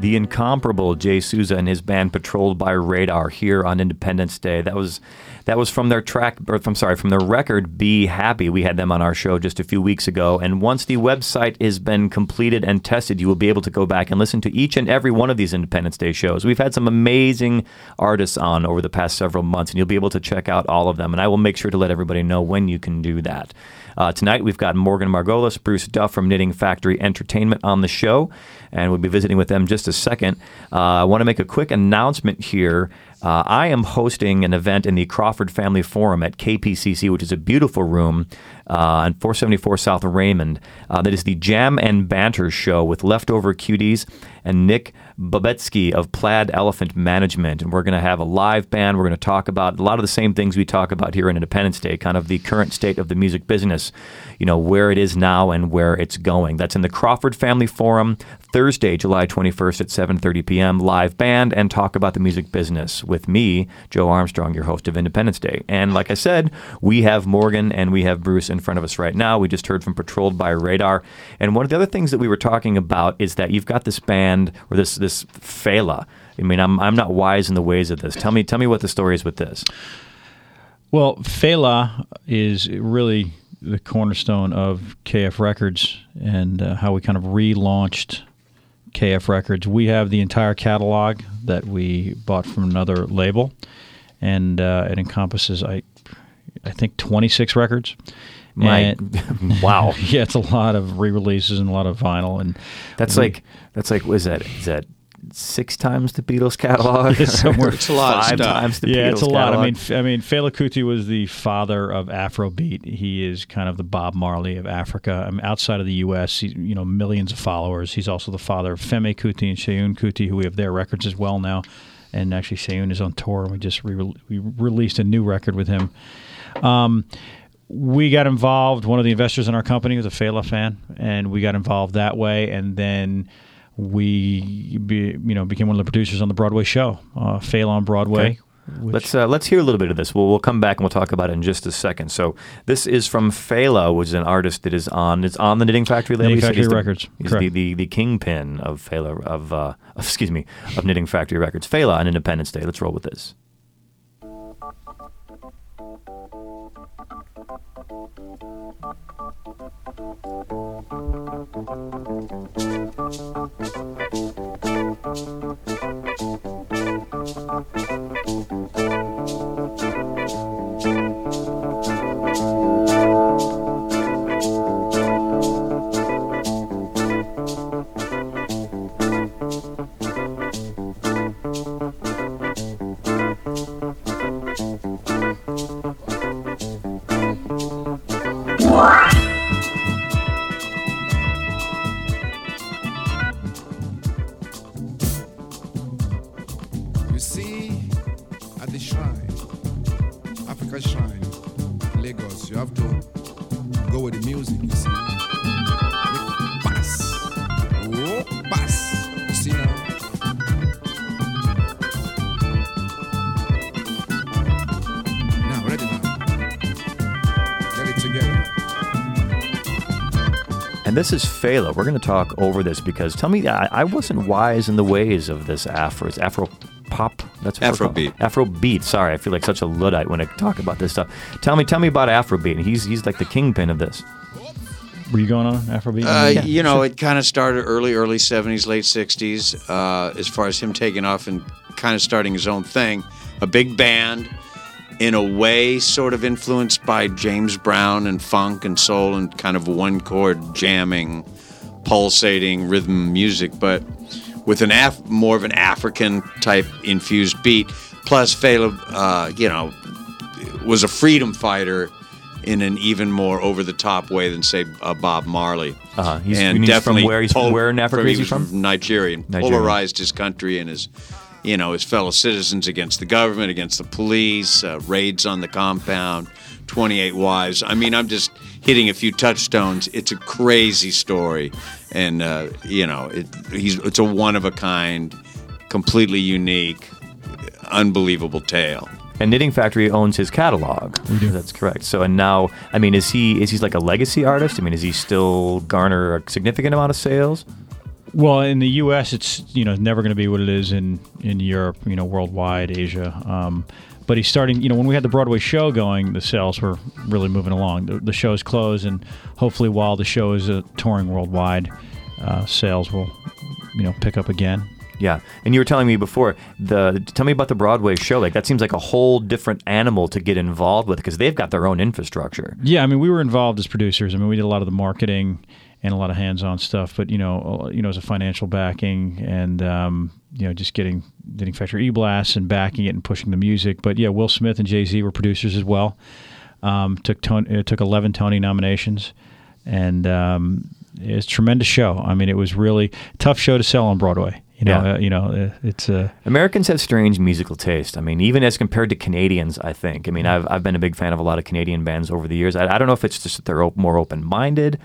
The incomparable Jay Souza and his band Patrolled by Radar here on Independent's Day. That was that was from their track, or I'm sorry, from their record "Be Happy." We had them on our show just a few weeks ago. And once the website has been completed and tested, you will be able to go back and listen to each and every one of these Independent's Day shows. We've had some amazing artists on over the past several months, and you'll be able to check out all of them. And I will make sure to let everybody know when you can do that. Uh, tonight, we've got Morgan Margolis, Bruce Duff from Knitting Factory Entertainment on the show, and we'll be visiting with them just a second. Uh, I want to make a quick announcement here. Uh, I am hosting an event in the Crawford Family Forum at KPCC, which is a beautiful room uh, on 474 South Raymond. Uh, that is the Jam and Banter show with leftover cuties and Nick Babetsky of Plaid Elephant Management. And we're going to have a live band. We're going to talk about a lot of the same things we talk about here in Independent's Day, kind of the current state of the music business, you know, where it is now and where it's going. That's in the Crawford Family Forum, Thursday, July 21st at 7.30 p.m., live band and talk about the music business with me, Joe Armstrong, your host of Independent's Day. And like I said, we have Morgan and we have Bruce in front of us right now. We just heard from Patrolled by Radar. And one of the other things that we were talking about is that you've got this band or this this Fela. I mean, I'm I'm not wise in the ways of this. Tell me tell me what the story is with this. Well, Fela is really the cornerstone of KF Records and uh, how we kind of relaunched KF Records. We have the entire catalog that we bought from another label, and uh, it encompasses, I, I think, 26 records. My And- [LAUGHS] wow. [LAUGHS] yeah, it's a lot of re-releases and a lot of vinyl, and That's we- like that's like was that is that six times the Beatles catalog? [LAUGHS] somewhere. It's a lot Five stuff. times the Beatles catalog. yeah, Beatles it's a lot. I mean, f- I mean, Fela Kuti was the father of Afrobeat. He is kind of the Bob Marley of Africa. I mean, outside of the U.S., he, you know, millions of followers. He's also the father of Femi Kuti and Seun Kuti, who we have their records as well now. And actually, Seun is on tour, and we just re- we released a new record with him. Um, we got involved. One of the investors in our company was a Fela fan, and we got involved that way. And then we, be, you know, became one of the producers on the Broadway show, uh, Fela on Broadway. Okay. Let's uh, let's hear a little bit of this. We'll we'll come back and we'll talk about it in just a second. So this is from Fela, which is an artist that is on it's on the Knitting Factory label. Knitting Factory he's the- Records, He's the, correct. the the kingpin of Fela of uh, [LAUGHS] excuse me of Knitting Factory Records. Fela on Independent's Day. Let's roll with this. Thank you. And this is Fela. We're going to talk over this because tell me, I, I wasn't wise in the ways of this Afro. It's Afro pop. That's what we're Afrobeat. Afrobeat. Sorry, I feel like such a luddite when I talk about this stuff. Tell me, tell me about Afrobeat. He's he's like the kingpin of this. Were you going on Afrobeat? Uh, Yeah, you know, it kind of started early, early 70s, late 60s, uh, as far as him taking off and kind of starting his own thing. A big band, in a way, sort of influenced by James Brown and funk and soul and kind of one chord jamming, pulsating rhythm music, but with an Af- more of an African type infused beat. Plus, Fela, uh, you know, was a freedom fighter in an even more over the top way than say uh, Bob Marley. Uh-huh. He's- and he's from definitely where- he's from where in Africa is he from? Nigeria. And polarized his country and his you know his fellow citizens against the government, against the police, uh, raids on the compound, 28 wives. I mean, I'm just hitting a few touchstones. It's a crazy story, and uh, you know, it, he's it's a one of a kind, completely unique, unbelievable tale. And Knitting Factory owns his catalog. That's correct. So, and now, I mean, is he is he like a legacy artist? I mean, is he still garner a significant amount of sales? Well, in the U.S., it's you know never going to be what it is in in Europe, you know, worldwide, Asia. Um, but he's starting. You know, when we had the Broadway show going, the sales were really moving along. The, the show's closed, and hopefully, while the show is uh, touring worldwide, uh, sales will you know pick up again. Yeah, and you were telling me before the. Tell me about the Broadway show. Like that seems like a whole different animal to get involved with because they've got their own infrastructure. Yeah, I mean, we were involved as producers. I mean, we did a lot of the marketing and a lot of hands-on stuff. But you know, uh, you know, as a financial backing and um, you know, just getting getting Factory E-Blast and backing it and pushing the music. But yeah, Will Smith and Jay Z were producers as well. Um, took it took eleven Tony nominations, and um, it's a tremendous show. I mean, it was really tough show to sell on Broadway. You know, Yeah. uh, you know, uh, it's uh, Americans have strange musical taste. I mean, even as compared to Canadians, I think. I mean, I've, I've been a big fan of a lot of Canadian bands over the years. I, I don't know if it's just that they're op- more open minded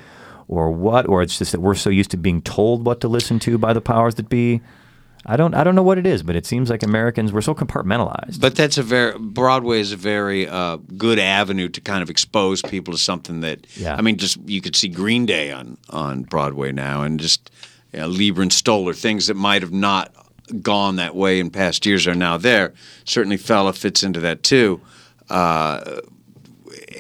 or what, or it's just that we're so used to being told what to listen to by the powers that be. I don't I don't know what it is, but it seems like Americans we're so compartmentalized. But that's a very Broadway is a very uh, good avenue to kind of expose people to something that Yeah. I mean, just you could see Green Day on on Broadway now, and just you know, Leiber and Stoller, things that might have not gone that way in past years are now there. Certainly, Fela fits into that too. Uh,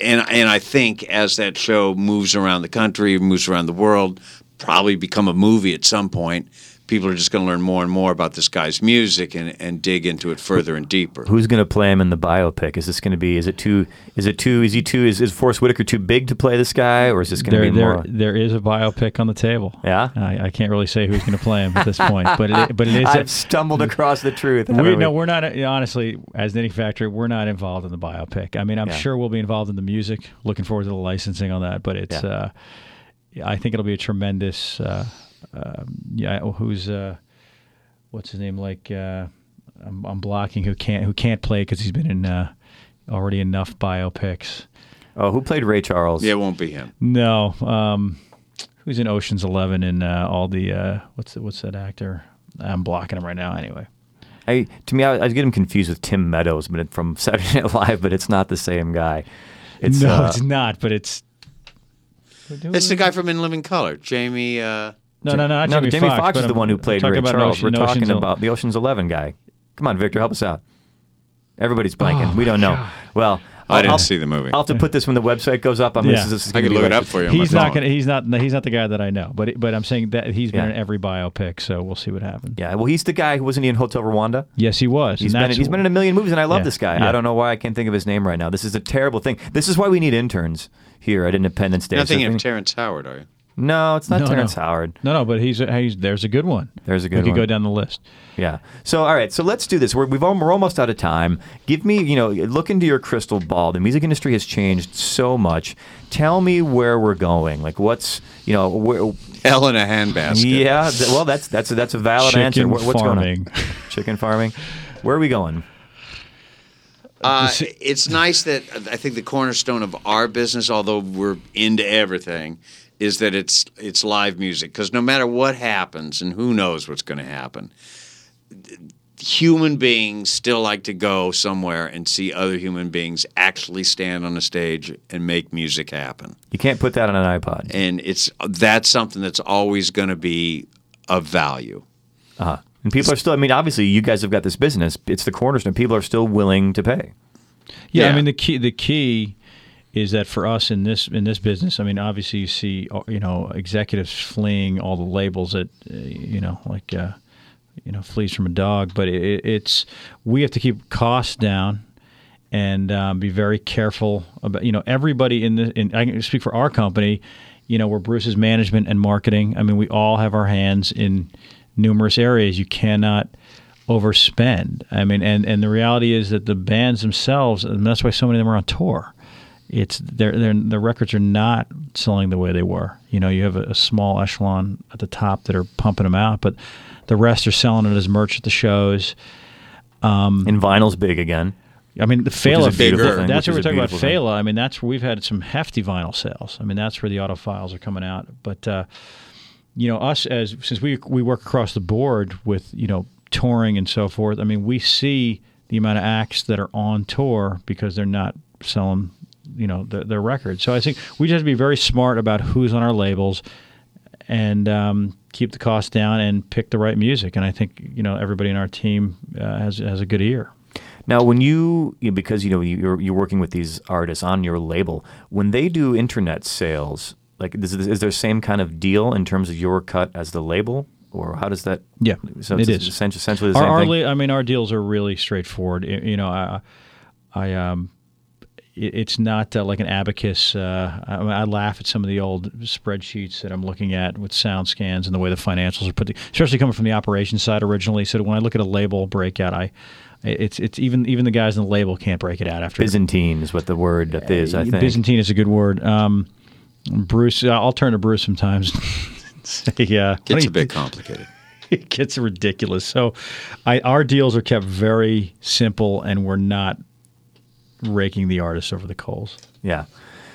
and and I think as that show moves around the country, moves around the world, probably become a movie at some point. People are just going to learn more and more about this guy's music and, and dig into it further and deeper. Who's going to play him in the biopic? Is this going to be? Is it too? Is it too? Is he too? Is, is Forest Whitaker too big to play this guy, or is this going to be there, more? there is a biopic on the table. Yeah? I, I can't really say who's going to play him at this point, but it, but it is. [LAUGHS] I've stumbled across the truth. we, haven't no, we? we're not. uh, Honestly, as Knitting Factory, we're not involved in the biopic. I mean, I'm Yeah. sure we'll be involved in the music. Looking forward to the licensing on that, but it's. Yeah. Uh, I think it'll be a tremendous. Uh, yeah, who's uh, what's his name? Like uh, I'm, I'm blocking who can't who can't play because he's been in uh, already enough biopics. Oh, who played Ray Charles? Yeah, it won't be him. No, um, who's in Ocean's Eleven and uh, all the uh, what's the, what's that actor? I'm blocking him right now. Anyway, I, to me, I, I get him confused with Tim Meadows, but from Saturday Night Live, but it's not the same guy. It's, no, uh, it's not. But it's It's the guy from In Living Color, Jamie. No, no, no, not no, Jamie, Jamie Foxx, Foxx but is the one who played talking Ray about Charles. Ocean- We're talking Ocean's about the Ocean's Eleven guy. Come on, Victor, help us out. Everybody's blanking. Oh we don't know. Well, I I'll- didn't I'll- see the movie. I'll have to put this when the website goes up. I'm Yeah. this is, this is I gonna could look it up for you. He's not gonna. He's not. He's not the guy that I know. But but I'm saying that he's been Yeah. in every biopic. So we'll see what happens. Yeah, well, he's the guy who wasn't he in Hotel Rwanda? Yes, he was. He's and been, that's he's been in a million movies, and I love Yeah, this guy. yeah. I don't know why I can't think of his name right now. This is a terrible thing. This is why we need interns here at Independent's Day. You're not So thinking if of Terrence Howard, are you? No, it's not No, Terrence no. Howard. No, no, but he's, he's there's a good one. There's a good. One. We could one. go down the list. Yeah. So all right. So let's do this. We're we've al- we're almost out of time. Give me you know look into your crystal ball. The music industry has changed so much. Tell me where we're going. Like what's you know where. Hell in a handbasket. Yeah. th- well, that's that's a, that's a valid answer. Chicken Where- what's farming. going on? [LAUGHS] Chicken farming. Where are we going? Uh, it's nice that I think the cornerstone of our business, although we're into everything, is that it's it's live music. Because no matter what happens, and who knows what's going to happen, human beings still like to go somewhere and see other human beings actually stand on a stage and make music happen. You can't put that on an iPod. And it's that's something that's always going to be of value. Uh-huh. And people are still. I mean, obviously, you guys have got this business. It's the cornerstone. People are still willing to pay. Yeah, Yeah. I mean the key the key is that for us in this in this business, I mean obviously you see uh, you know executives fleeing all the labels that uh, you know like uh, you know flees from a dog, but it, it's we have to keep costs down and um, be very careful about you know everybody in the in I can speak for our company, you know we're Bruce's management and marketing. I mean we all have our hands in numerous areas. You cannot overspend. I mean, and, and the reality is that the bands themselves, and that's why so many of them are on tour. It's their their their records are not selling the way they were. You know, you have a, a small echelon at the top that are pumping them out, but the rest are selling it as merch at the shows. And vinyl's big again. I mean, the Fela, thing, that's what we're talking about. thing. Fela. I mean, that's where we've had some hefty vinyl sales. I mean, that's where the audiophiles are coming out. But uh, you know, us as since we we work across the board with you know touring and so forth. I mean, we see the amount of acts that are on tour because they're not selling you know their, their records. So I think we just have to be very smart about who's on our labels and um, keep the cost down and pick the right music. And I think you know everybody in our team uh, has has a good ear. Now, when you, you know, because you know you're you're working with these artists on your label, when they do internet sales, like is, is there same kind of deal in terms of your cut as the label, or how does that? Yeah, so it it's essentially, essentially the our, same our thing. li- I mean, our deals are really straightforward. You know, I, I um, it's not uh, like an abacus. Uh, I, I laugh at some of the old spreadsheets that I'm looking at with sound scans and the way the financials are put, to, especially coming from the operations side originally. So when I look at a label breakout, I it's it's even even the guys in the label can't break it out after Byzantine is what the word that is. I think. Byzantine is a good word. Um, Bruce, I'll turn to Bruce sometimes. [LAUGHS] Say, yeah, Gets a bit complicated. [LAUGHS] it gets ridiculous. So, I our deals are kept very simple, and we're not raking the artists over the coals. Yeah.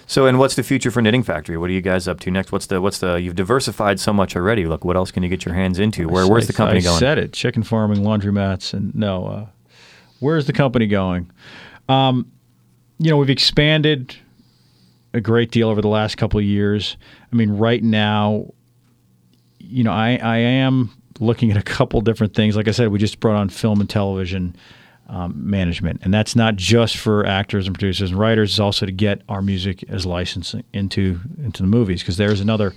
So, and what's the future for Knitting Factory? What are you guys up to next? What's the what's the? You've diversified so much already. Look, what else can you get your hands into? Where where's the company I going? I said it: chicken farming, laundromats, and no. Uh, where's the company going? Um, you know, we've expanded a great deal over the last couple of years. I mean, right now, you know, I, I am looking at a couple different things. Like I said, we just brought on film and television um, management, and that's not just for actors and producers and writers. It's also to get our music as licensing into into the movies because there's another.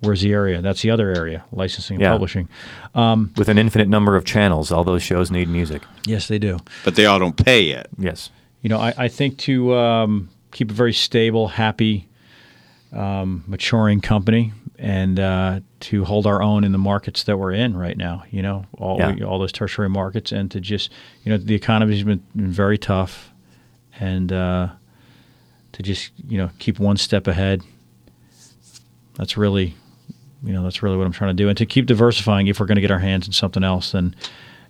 Where's the area? That's the other area, licensing and Yeah. publishing. With an infinite number of channels, all those shows need music. Yes, they do. But they all don't pay yet. Yes. You know, I, I think to um, keep a very stable, happy, um, maturing company, and uh, to hold our own in the markets that we're in right now. You know, all Yeah. all those tertiary markets, and to just you know, the economy's been, been very tough, and uh, to just you know keep one step ahead. That's really, you know, that's really what I'm trying to do, and to keep diversifying. If we're going to get our hands in something else, then,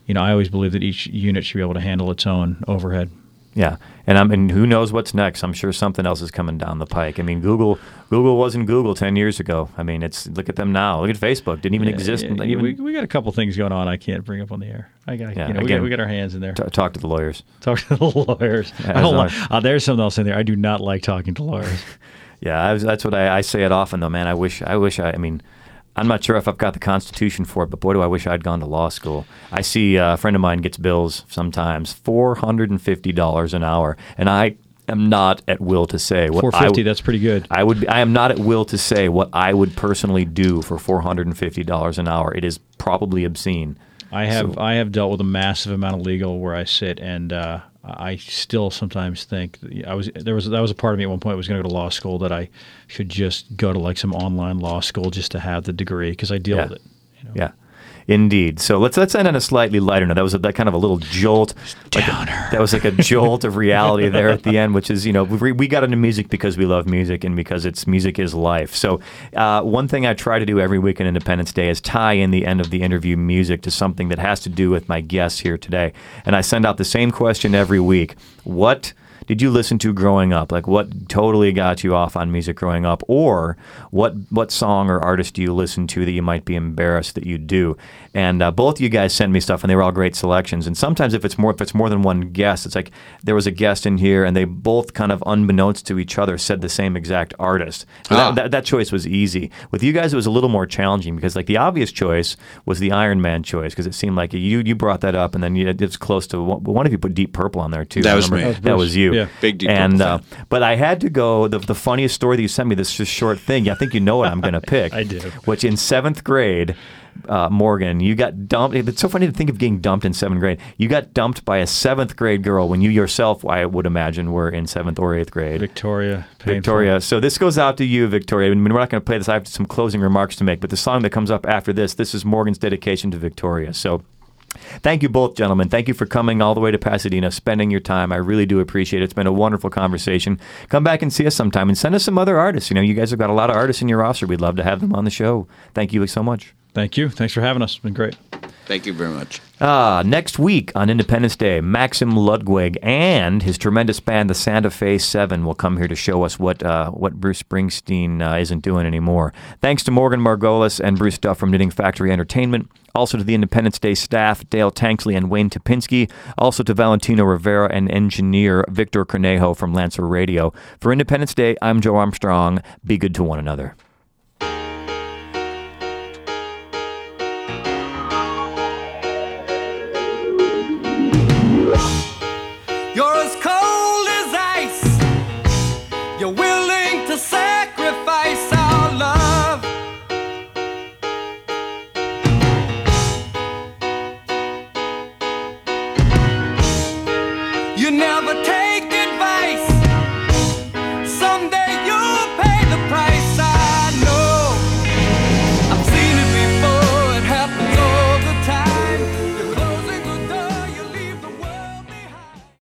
you know, I always believe that each unit should be able to handle its own overhead. Yeah, and I'm and who knows what's next? I'm sure something else is coming down the pike. I mean, Google Google wasn't Google ten years ago. I mean, it's look at them now. Look at Facebook. Didn't even exist. Yeah, Didn't yeah, even we, we got a couple things going on I can't bring up on the air. I got, Yeah, you know, we, again- got, we got our hands in there. t- talk to the lawyers. Talk to [LAUGHS] the lawyers. I don't like, uh, there's something else in there. I do not like talking to lawyers. [LAUGHS] Yeah, I was, that's what I, I say it often though, man. I wish I wish I. I mean, I'm not sure if I've got the constitution for it, but boy, do I wish I'd gone to law school. I see uh, a friend of mine gets bills sometimes four hundred and fifty dollars an hour, and I am not at will to say what Four I fifty. w- That's pretty good. I would. Be, I am not at will to say what I would personally do for four hundred and fifty dollars an hour. It is probably obscene. I have So- I have dealt with a massive amount of legal where I sit, and uh, I still sometimes think that I was there was that was a part of me at one point I was going to go to law school that I should just go to like some online law school just to have the degree because I deal Yeah. with it. You know? Yeah, indeed. So let's let's end on a slightly lighter note. That was a, that kind of a little jolt. like a- that was like a jolt of reality there at the end, which is you know we, we got into music because we love music and because it's music is life. So uh, one thing I try to do every week on Independent's Day is tie in the end of the interview music to something that has to do with my guests here today, and I send out the same question every week: What did you listen to growing up? Like what totally got you off on music growing up, or what what song or artist do you listen to that you might be embarrassed that you do? And uh, both of you guys sent me stuff, and they were all great selections. And sometimes if it's more if it's more than one guest, it's like there was a guest in here, and they both kind of unbeknownst to each other said the same exact artist. So Ah. that, that, that choice was easy. With you guys, it was a little more challenging because like the obvious choice was the Iron Man choice because it seemed like you you brought that up, and then you, it's close to one, one of you put Deep Purple on there too. That was me. That was That was you. Yeah. Yeah, big Deep And Purple uh, but I had to go. The, the funniest story that you sent me. This just short thing. I think you know what I'm going [LAUGHS] to pick. I do. Which in seventh grade. Uh, Morgan, you got dumped. It's so funny to think of getting dumped in seventh grade. You got dumped by a seventh grade girl when you yourself, I would imagine, were in seventh or eighth grade. Victoria. painful. Victoria. So this goes out to you, Victoria. I mean, we're not going to play this. I have some closing remarks to make, but the song that comes up after this, this is Morgan's dedication to Victoria. So thank you both, gentlemen. Thank you for coming all the way to Pasadena, spending your time. I really do appreciate it. It's been a wonderful conversation. Come back and see us sometime and send us some other artists. You know, you guys have got a lot of artists in your roster. We'd love to have them on the show. Thank you so much. Thank you. Thanks for having us. It's been great. Thank you very much. Ah, next week on Independent's Day, Maxim Ludwig and his tremendous band, the Santa Fe Seven, will come here to show us what uh, what Bruce Springsteen uh, isn't doing anymore. Thanks to Morgan Margolis and Bruce Duff from Knitting Factory Entertainment. Also to the Independent's Day staff, Dale Tanksley and Wayne Topinski. Also to Valentino Rivera and engineer Victor Cornejo from Lancer Radio. For Independence Day, I'm Joe Armstrong. Be good to one another.